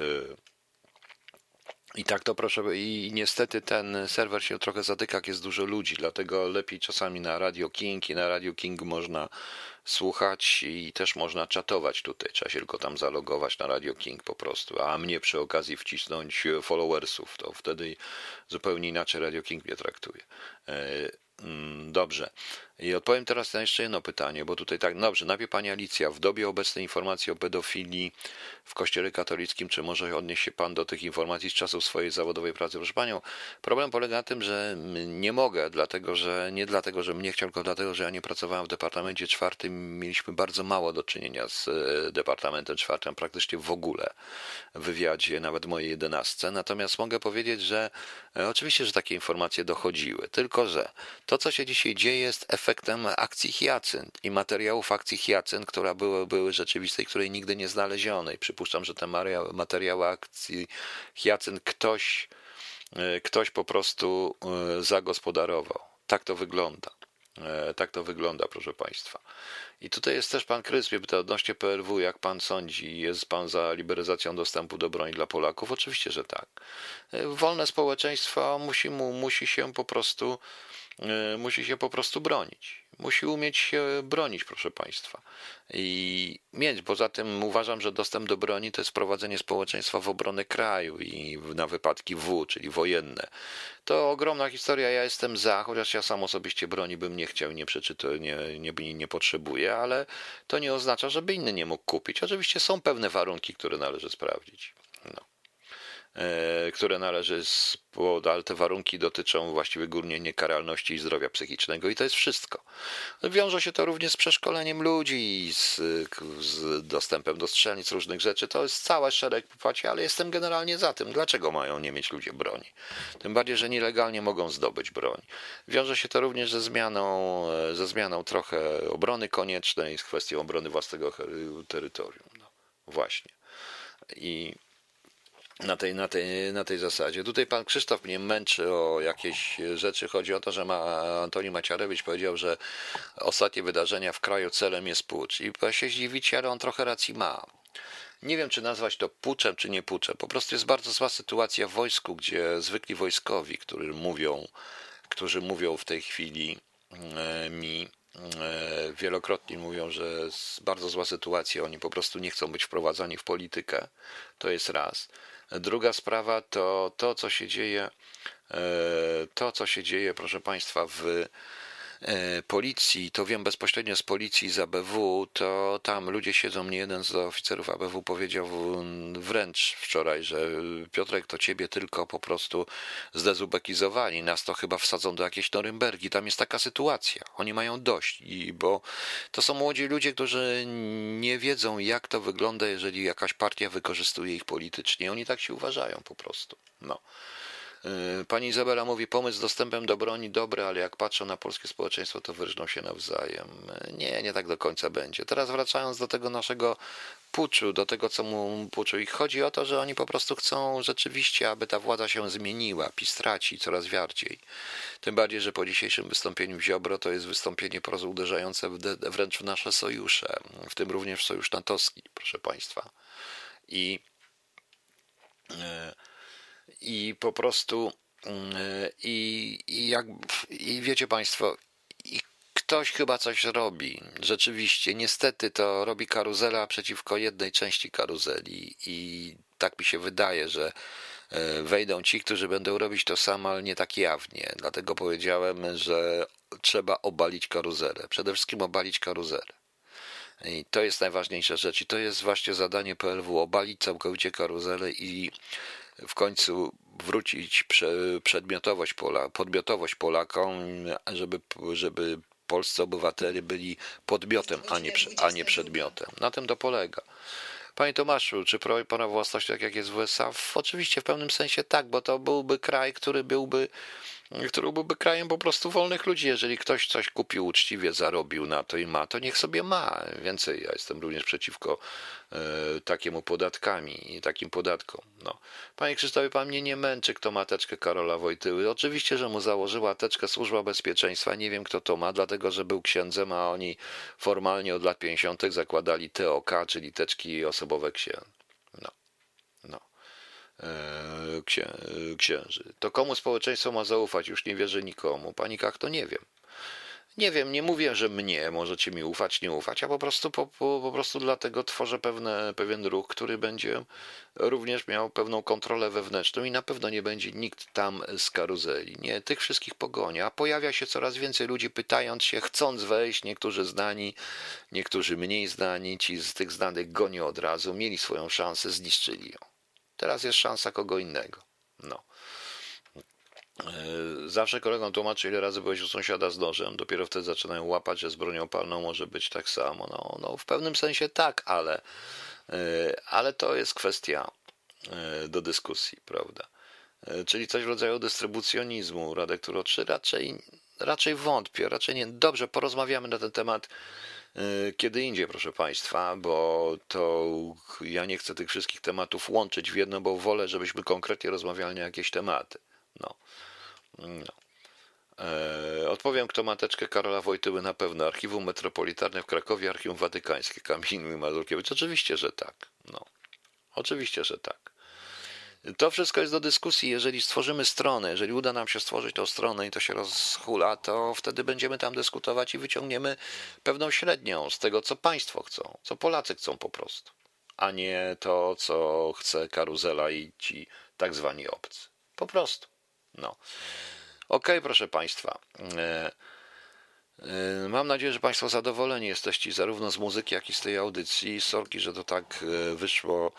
I tak to proszę, i niestety ten serwer się trochę zatyka, jak jest dużo ludzi, dlatego lepiej czasami na Radio King i na Radio King można słuchać i też można czatować tutaj. Trzeba się tylko tam zalogować na Radio King po prostu, a mnie przy okazji wcisnąć followersów, to wtedy zupełnie inaczej Radio King mnie traktuje. E, mm, dobrze. I odpowiem teraz na jeszcze jedno pytanie, bo tutaj tak, dobrze, najpierw Pani Alicja, w dobie obecnej informacji o pedofilii w Kościele katolickim, czy może odnieść się Pan do tych informacji z czasów swojej zawodowej pracy? Proszę Panią, problem polega na tym, że nie mogę, dlatego że, nie dlatego, że mnie chciał, tylko dlatego, że ja nie pracowałem w Departamencie Czwartym, mieliśmy bardzo mało do czynienia z e, Departamentem Czwartym, praktycznie w ogóle w wywiadzie, nawet mojej jedenastce, natomiast mogę powiedzieć, że e, oczywiście, że takie informacje dochodziły, tylko że to, co się dzisiaj dzieje, jest efektem efektem akcji Hyacynt i materiałów akcji Hyacynt, które były, były rzeczywiste i której nigdy nie znaleziono. I przypuszczam, że te materiały akcji Hyacynt ktoś ktoś po prostu zagospodarował. Tak to wygląda. Tak to wygląda, proszę Państwa. I tutaj jest też pan Kryspie, pyta odnośnie PRW, jak pan sądzi, jest pan za liberalizacją dostępu do broni dla Polaków? Oczywiście, że tak. Wolne społeczeństwo musi, mu, musi się po prostu musi się po prostu bronić musi umieć się bronić, proszę Państwa. I mieć, poza tym uważam, że dostęp do broni to jest prowadzenie społeczeństwa w obronę kraju i na wypadki W, czyli wojenne. To ogromna historia, ja jestem za, chociaż ja sam osobiście broni bym nie chciał, nie przeczytał, nie, nie, nie potrzebuję, ale to nie oznacza, żeby inny nie mógł kupić. Oczywiście są pewne warunki, które należy sprawdzić. No. E, które należy, ale te warunki dotyczą właściwie głównie niekaralności i zdrowia psychicznego i to jest wszystko. Wiąże się to również z przeszkoleniem ludzi z, z dostępem do strzelnic, różnych rzeczy. To jest cały szereg popaci, ale jestem generalnie za tym. Dlaczego mają nie mieć ludzie broni? Tym bardziej, że nielegalnie mogą zdobyć broń. Wiąże się to również ze zmianą, ze zmianą trochę obrony koniecznej, z kwestią obrony własnego terytorium. No, właśnie. I na tej, na, tej, na tej zasadzie. Tutaj pan Krzysztof mnie męczy o jakieś rzeczy. Chodzi o to, że ma, Antoni Maciarewicz powiedział, że ostatnie wydarzenia w kraju celem jest pucz. I się zdziwić, ale on trochę racji ma. Nie wiem, czy nazwać to puczem, czy nie puczem. Po prostu jest bardzo zła sytuacja w wojsku, gdzie zwykli wojskowi, którzy mówią, którzy mówią w tej chwili e, mi e, wielokrotnie mówią, że jest bardzo zła sytuacja, oni po prostu nie chcą być wprowadzani w politykę. To jest raz. Druga sprawa to to, co się dzieje, e, to, co się dzieje, proszę Państwa, w policji, to wiem bezpośrednio z policji z ABW, to tam ludzie siedzą, mnie jeden z oficerów ABW powiedział wręcz wczoraj, że Piotrek, to ciebie tylko po prostu zdezubekizowali, nas to chyba wsadzą do jakiejś Norymbergi, tam jest taka sytuacja, oni mają dość, i bo to są młodzi ludzie, którzy nie wiedzą jak to wygląda, jeżeli jakaś partia wykorzystuje ich politycznie, oni tak się uważają po prostu, no. Y, pani Izabela mówi, pomysł z dostępem do broni dobry, ale jak patrzą na polskie społeczeństwo, to wyrżną się nawzajem. Nie, nie tak do końca będzie. Teraz wracając do tego naszego puczu, do tego, co mu puczu. Ich chodzi o to, że oni po prostu chcą rzeczywiście, aby ta władza się zmieniła. PiS traci coraz bardziej. Tym bardziej, że po dzisiejszym wystąpieniu Ziobro to jest wystąpienie prosto uderzające w wręcz w nasze sojusze, w tym również sojusz natowski, proszę Państwa. I... Yy, i po prostu mm, i, i jak i wiecie Państwo, i ktoś chyba coś robi. Rzeczywiście, niestety to robi karuzela przeciwko jednej części karuzeli i tak mi się wydaje, że e, wejdą ci, którzy będą robić to samo, ale nie tak jawnie. Dlatego powiedziałem, że trzeba obalić karuzelę. Przede wszystkim obalić karuzelę. I to jest najważniejsza rzecz i to jest właśnie zadanie PLW, obalić całkowicie karuzelę i w końcu wrócić przedmiotowość Pola, podmiotowość Polakom, żeby, żeby polscy obywatele byli podmiotem, a nie, a nie przedmiotem. Na tym to polega. Panie Tomaszu, czy prawo własności tak jak jest w USA? Oczywiście w pewnym sensie tak, bo to byłby kraj, który byłby który byłby krajem po prostu wolnych ludzi. Jeżeli ktoś coś kupił uczciwie, zarobił na to i ma, to niech sobie ma. Więcej, ja jestem również przeciwko e, takiemu podatkami i takim podatkom. No. Panie Krzysztofie, pan mnie nie męczy, kto ma teczkę Karola Wojtyły. Oczywiście, że mu założyła teczkę Służba Bezpieczeństwa. Nie wiem, kto to ma, dlatego, że był księdzem, a oni formalnie od lat 50. zakładali TOK, czyli teczki osobowe księży. E, księ, księży. To komu społeczeństwo ma zaufać? Już nie wierzę nikomu. Pani Kach, to nie wiem. Nie wiem, nie mówię, że mnie możecie mi ufać, nie ufać, a po prostu, po, po, po prostu dlatego tworzę pewne, pewien ruch, który będzie również miał pewną kontrolę wewnętrzną i na pewno nie będzie nikt tam z karuzeli. Nie, tych wszystkich pogoni, a pojawia się coraz więcej ludzi pytając się, chcąc wejść, niektórzy znani, niektórzy mniej znani, ci z tych znanych goni od razu, mieli swoją szansę, zniszczyli ją. Teraz jest szansa kogo innego. No. E, zawsze kolegom tłumaczę, ile razy byłeś u sąsiada z nożem, dopiero wtedy zaczynają łapać, że z bronią palną może być tak samo. No, no w pewnym sensie tak, ale, e, ale to jest kwestia e, do dyskusji, prawda? Czyli coś w rodzaju dystrybucjonizmu, Radek Turoczy, raczej, raczej wątpię, raczej nie. Dobrze, porozmawiamy na ten temat E, kiedy indziej, proszę Państwa, bo to ja nie chcę tych wszystkich tematów łączyć w jedno, bo wolę, żebyśmy konkretnie rozmawiali na jakieś tematy. No. no. Eee, odpowiem, kto ma teczkę Karola Wojtyły na pewno. Archiwum Metropolitarne w Krakowie, Archiwum Watykańskie, Kamil Mazurkiewicz. Oczywiście, że tak. No. Oczywiście, że tak. To wszystko jest do dyskusji. Jeżeli stworzymy stronę, jeżeli uda nam się stworzyć tą stronę i to się rozhula, to wtedy będziemy tam dyskutować i wyciągniemy pewną średnią z tego, co państwo chcą, co Polacy chcą po prostu, a nie to, co chce karuzela i ci tak zwani obcy. Po prostu. No. Okej, okay, proszę Państwa. E, e, mam nadzieję, że Państwo zadowoleni jesteście zarówno z muzyki, jak i z tej audycji. Sorki, że to tak e, wyszło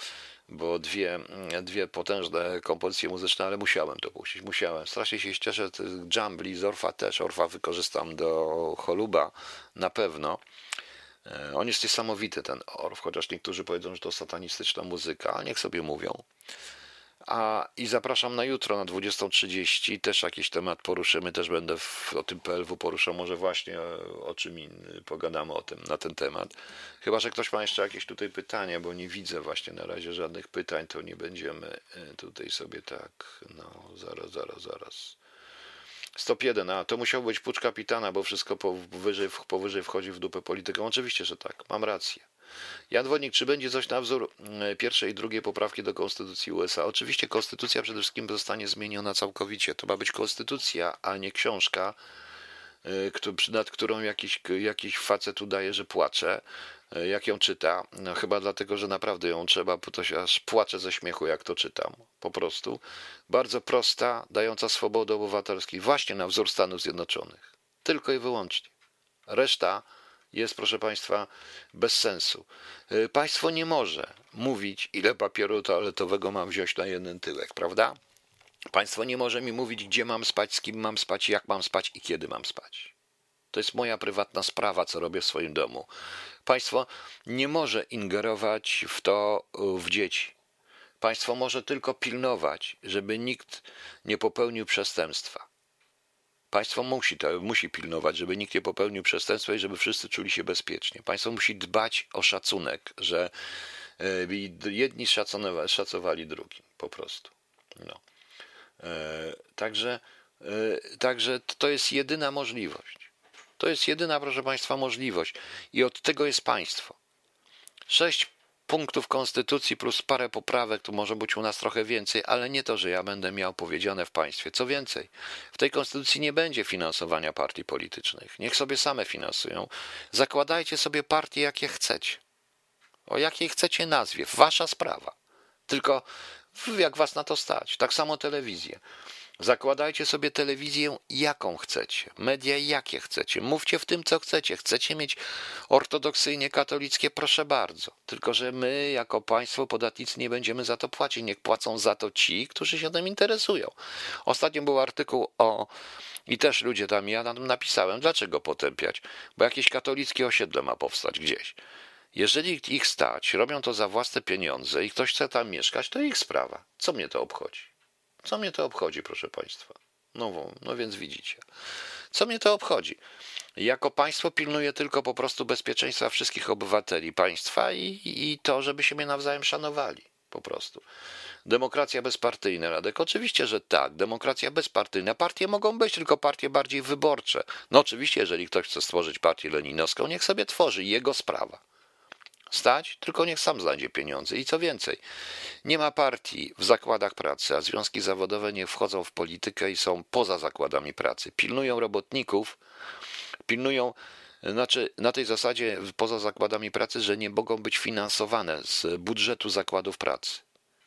bo dwie, dwie potężne kompozycje muzyczne, ale musiałem to puścić, musiałem. Strasznie się cieszę, Jumbly z Orfa też, Orfa wykorzystam do Choluba na pewno. E, on jest niesamowity, ten Orf, chociaż niektórzy powiedzą, że to satanistyczna muzyka, ale niech sobie mówią. A i zapraszam na jutro na 20.30. Też jakiś temat poruszymy, też będę w, o tym PLW poruszał. Może właśnie o czym inny, pogadamy o tym na ten temat. Chyba, że ktoś ma jeszcze jakieś tutaj pytania, bo nie widzę właśnie na razie żadnych pytań, to nie będziemy e, tutaj sobie tak. No, zaraz, zaraz, zaraz. Stop 1, a to musiał być pucz kapitana, bo wszystko powyżej, powyżej wchodzi w dupę polityką. Oczywiście, że tak, mam rację. Jan Wodnik, czy będzie coś na wzór mm, pierwszej i drugiej poprawki do Konstytucji USA? Oczywiście Konstytucja przede wszystkim zostanie zmieniona całkowicie. To ma być Konstytucja, a nie książka, y, nad którą jakiś, jakiś facet udaje, że płacze, y, jak ją czyta. No, chyba dlatego, że naprawdę ją trzeba, bo to się aż płaczę ze śmiechu, jak to czytam. Po prostu. Bardzo prosta, dająca swobodę obywatelskiej, właśnie na wzór Stanów Zjednoczonych. Tylko i wyłącznie. Reszta jest, proszę Państwa, bez sensu. Y, państwo nie może mówić, ile papieru toaletowego mam wziąć na jeden tyłek, prawda? Państwo nie może mi mówić, gdzie mam spać, z kim mam spać, jak mam spać i kiedy mam spać. To jest moja prywatna sprawa, co robię w swoim domu. Państwo nie może ingerować w to w dzieci. Państwo może tylko pilnować, żeby nikt nie popełnił przestępstwa. Państwo musi, to, musi pilnować, żeby nikt nie popełnił przestępstwa i żeby wszyscy czuli się bezpiecznie. Państwo musi dbać o szacunek, że e, jedni szacowali drugim, po prostu. No. E, także, e, także to jest jedyna możliwość. To jest jedyna, proszę Państwa, możliwość. I od tego jest państwo. Sześć punktów konstytucji plus parę poprawek, tu może być u nas trochę więcej, ale nie to, że ja będę miał powiedziane w państwie. Co więcej, w tej konstytucji nie będzie finansowania partii politycznych. Niech sobie same finansują. Zakładajcie sobie partie, jakie chcecie. O jakiej chcecie nazwie. Wasza sprawa. Tylko jak was na to stać. Tak samo telewizję. Zakładajcie sobie telewizję, jaką chcecie, media, jakie chcecie. Mówcie w tym, co chcecie. Chcecie mieć ortodoksyjnie katolickie, proszę bardzo. Tylko, że my, jako państwo, podatnicy, nie będziemy za to płacić. Niech płacą za to ci, którzy się tym interesują. Ostatnio był artykuł o. I też ludzie tam, ja tam napisałem, dlaczego potępiać? Bo jakieś katolickie osiedle ma powstać gdzieś. Jeżeli ich stać, robią to za własne pieniądze i ktoś chce tam mieszkać, to ich sprawa. Co mnie to obchodzi? Co mnie to obchodzi, proszę Państwa? No, no więc widzicie. Co mnie to obchodzi? Jako państwo pilnuję tylko po prostu bezpieczeństwa wszystkich obywateli państwa i, i to, żeby się mnie nawzajem szanowali. Po prostu. Demokracja bezpartyjna, Radek? Oczywiście, że tak. Demokracja bezpartyjna. Partie mogą być, tylko partie bardziej wyborcze. No oczywiście, jeżeli ktoś chce stworzyć partię leninowską, niech sobie tworzy. Jego sprawa stać, tylko niech sam znajdzie pieniądze. I co więcej, nie ma partii w zakładach pracy, a związki zawodowe nie wchodzą w politykę i są poza zakładami pracy. Pilnują robotników, pilnują znaczy, na tej zasadzie poza zakładami pracy, że nie mogą być finansowane z budżetu zakładów pracy.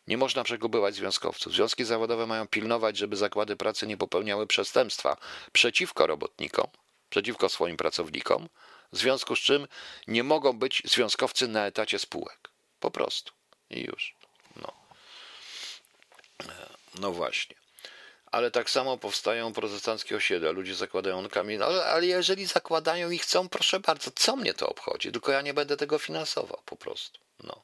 Nie można przegubywać związkowców. Związki zawodowe mają pilnować, żeby zakłady pracy nie popełniały przestępstwa przeciwko robotnikom, przeciwko swoim pracownikom, w związku z czym nie mogą być związkowcy na etacie spółek. Po prostu. I już. No, e, no właśnie. Ale tak samo powstają protestanckie osiedla. Ludzie zakładają kamień. Ale, ale jeżeli zakładają i chcą, proszę bardzo, co mnie to obchodzi? Tylko ja nie będę tego finansował. Po prostu. No.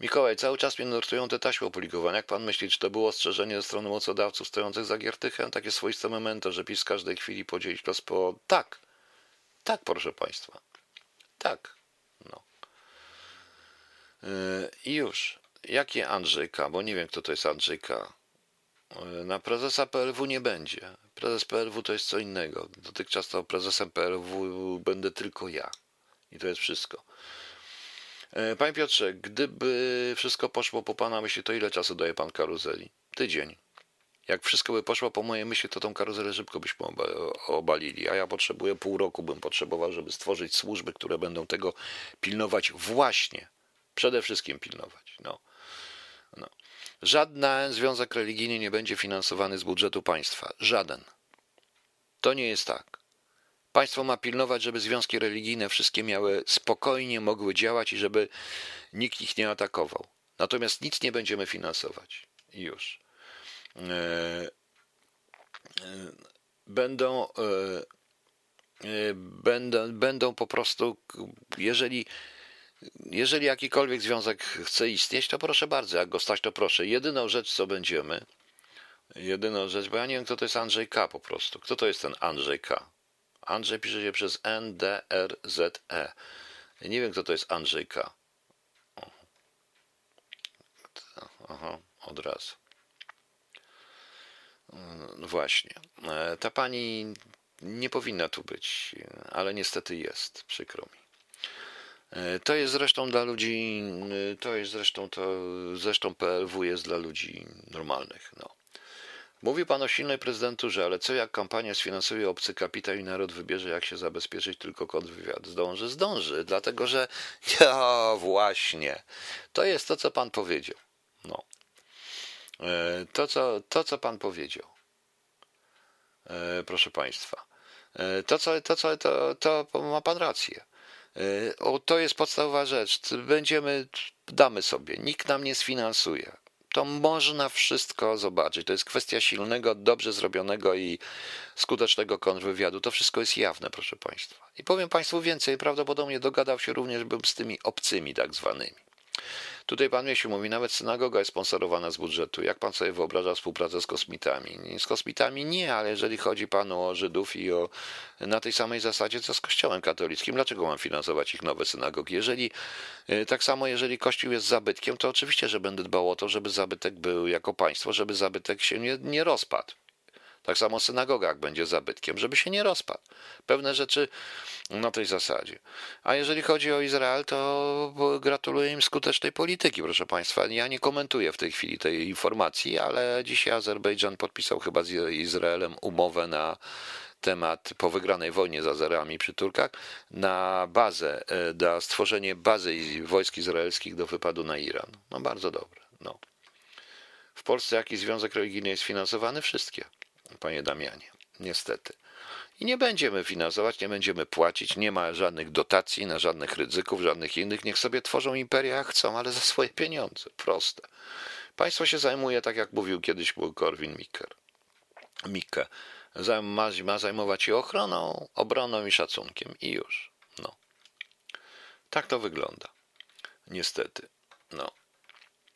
Mikołaj, cały czas mnie nurtują te taśmy opublikowane. Jak pan myśli, czy to było ostrzeżenie ze strony mocodawców stojących za Giertychem? Takie swoiste memento, że PiS w każdej chwili podzielić los po... Tak, tak, proszę Państwa. Tak. No. Yy, I już. Jakie Andrzejka? Bo nie wiem, kto to jest Andrzejka. Na prezesa PLW nie będzie. Prezes PLW to jest co innego. Dotychczas to prezesem PLW będę tylko ja. I to jest wszystko. E, panie Piotrze, gdyby wszystko poszło po Pana myśli, to ile czasu daje Pan karuzeli? Tydzień. Jak wszystko by poszło po mojej myśli, to tą karuzelę szybko byśmy obalili, a ja potrzebuję pół roku, bym potrzebował, żeby stworzyć służby, które będą tego pilnować właśnie. Przede wszystkim pilnować. No. No. Żaden związek religijny nie będzie finansowany z budżetu państwa. Żaden. To nie jest tak. Państwo ma pilnować, żeby związki religijne wszystkie miały spokojnie mogły działać i żeby nikt ich nie atakował. Natomiast nic nie będziemy finansować. Już. E, e, będą, e, będą, będą po prostu, jeżeli jeżeli jakikolwiek związek chce istnieć, to proszę bardzo, jak go stać, to proszę. Jedyną rzecz, co będziemy, jedyną rzecz, bo ja nie wiem, kto to jest Andrzej K. po prostu. Kto to jest ten Andrzej K? Andrzej pisze się przez N, D, R, Z, E. Nie wiem, kto to jest Andrzej K. Aha, od razu. No właśnie. E, ta pani nie powinna tu być, ale niestety jest. Przykro mi. E, to jest zresztą dla ludzi, e, to jest zresztą, to zresztą PLW jest dla ludzi normalnych. No. Mówi pan o silnej prezydenturze, ale co jak kampania sfinansuje obcy kapitał i naród wybierze, jak się zabezpieczyć, tylko kontrwywiad zdąży? Zdąży, dlatego że ja właśnie, to jest to, co pan powiedział. No. E, to, co, to, co pan powiedział. Proszę państwa. To, co, to, co, to, to ma pan rację. O, to jest podstawowa rzecz. Będziemy, damy sobie. Nikt nam nie sfinansuje. To można wszystko zobaczyć. To jest kwestia silnego, dobrze zrobionego i skutecznego kontrwywiadu. To wszystko jest jawne, proszę Państwa. I powiem Państwu więcej. Prawdopodobnie dogadał się również bym z tymi obcymi tak zwanymi. Tutaj pan Miesiu mówi, nawet synagoga jest sponsorowana z budżetu. Jak pan sobie wyobraża współpracę z kosmitami? Z kosmitami nie, ale jeżeli chodzi panu o Żydów i o na tej samej zasadzie co z Kościołem katolickim, dlaczego mam finansować ich nowe synagogi? Jeżeli y, tak samo, jeżeli Kościół jest zabytkiem, to oczywiście, że będę dbał o to, żeby zabytek był jako państwo, żeby zabytek się nie, nie rozpadł. Tak samo synagoga, jak będzie zabytkiem, żeby się nie rozpadł. Pewne rzeczy na tej zasadzie. A jeżeli chodzi o Izrael, to gratuluję im skutecznej polityki, proszę Państwa. Ja nie komentuję w tej chwili tej informacji, ale dzisiaj Azerbejdżan podpisał chyba z Izraelem umowę na temat po wygranej wojnie z Azerami przy Turkach na bazę, e, na stworzenie bazy wojsk izraelskich do wypadu na Iran. No bardzo dobre. No. W Polsce jaki związek religijny jest finansowany? Wszystkie panie Damianie, niestety. I nie będziemy finansować, nie będziemy płacić, nie ma żadnych dotacji na żadnych ryzyków, żadnych innych. Niech sobie tworzą imperia jak chcą, ale za swoje pieniądze. Proste. Państwo się zajmuje, tak jak mówił kiedyś był Korwin Mikke. Mikke. Ma, ma zajmować się ochroną, obroną i szacunkiem. I już. No. Tak to wygląda. Niestety. No.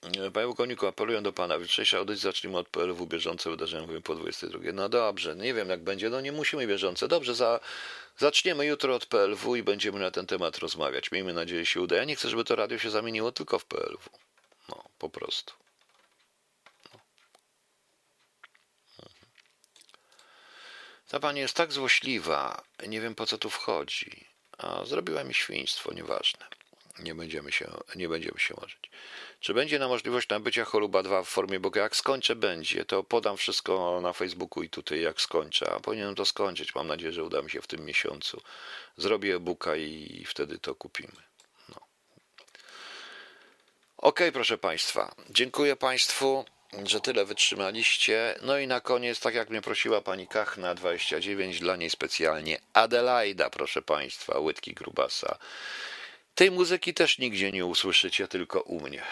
Panie Łukoniku, apeluję do Pana, w jutrzejszej audycji zacznijmy od PLW bieżące wydarzenia, mówimy po 22. No dobrze, nie wiem jak będzie, no nie musimy bieżące. Dobrze, za, zaczniemy jutro od PLW i będziemy na ten temat rozmawiać. Miejmy nadzieję, się uda. Ja nie chcę, żeby to radio się zamieniło tylko w PLW. No, po prostu. No. Mhm. Ta pani jest tak złośliwa, nie wiem po co tu wchodzi. A zrobiła mi świństwo, nieważne. Nie będziemy się, nie będziemy się marzyć. Czy będzie na możliwość nabycia Choluba 2 w formie, bo jak skończę będzie, to podam wszystko na Facebooku i tutaj jak skończę, a powinienem to skończyć. Mam nadzieję, że uda mi się w tym miesiącu. Zrobię e-booka i wtedy to kupimy. No. Ok, proszę Państwa. Dziękuję Państwu, że tyle wytrzymaliście. No i na koniec, tak jak mnie prosiła pani Kachna 29, dla niej specjalnie Adelaida, proszę Państwa, łydki grubasa. Tej muzyki też nigdzie nie usłyszycie, tylko u mnie.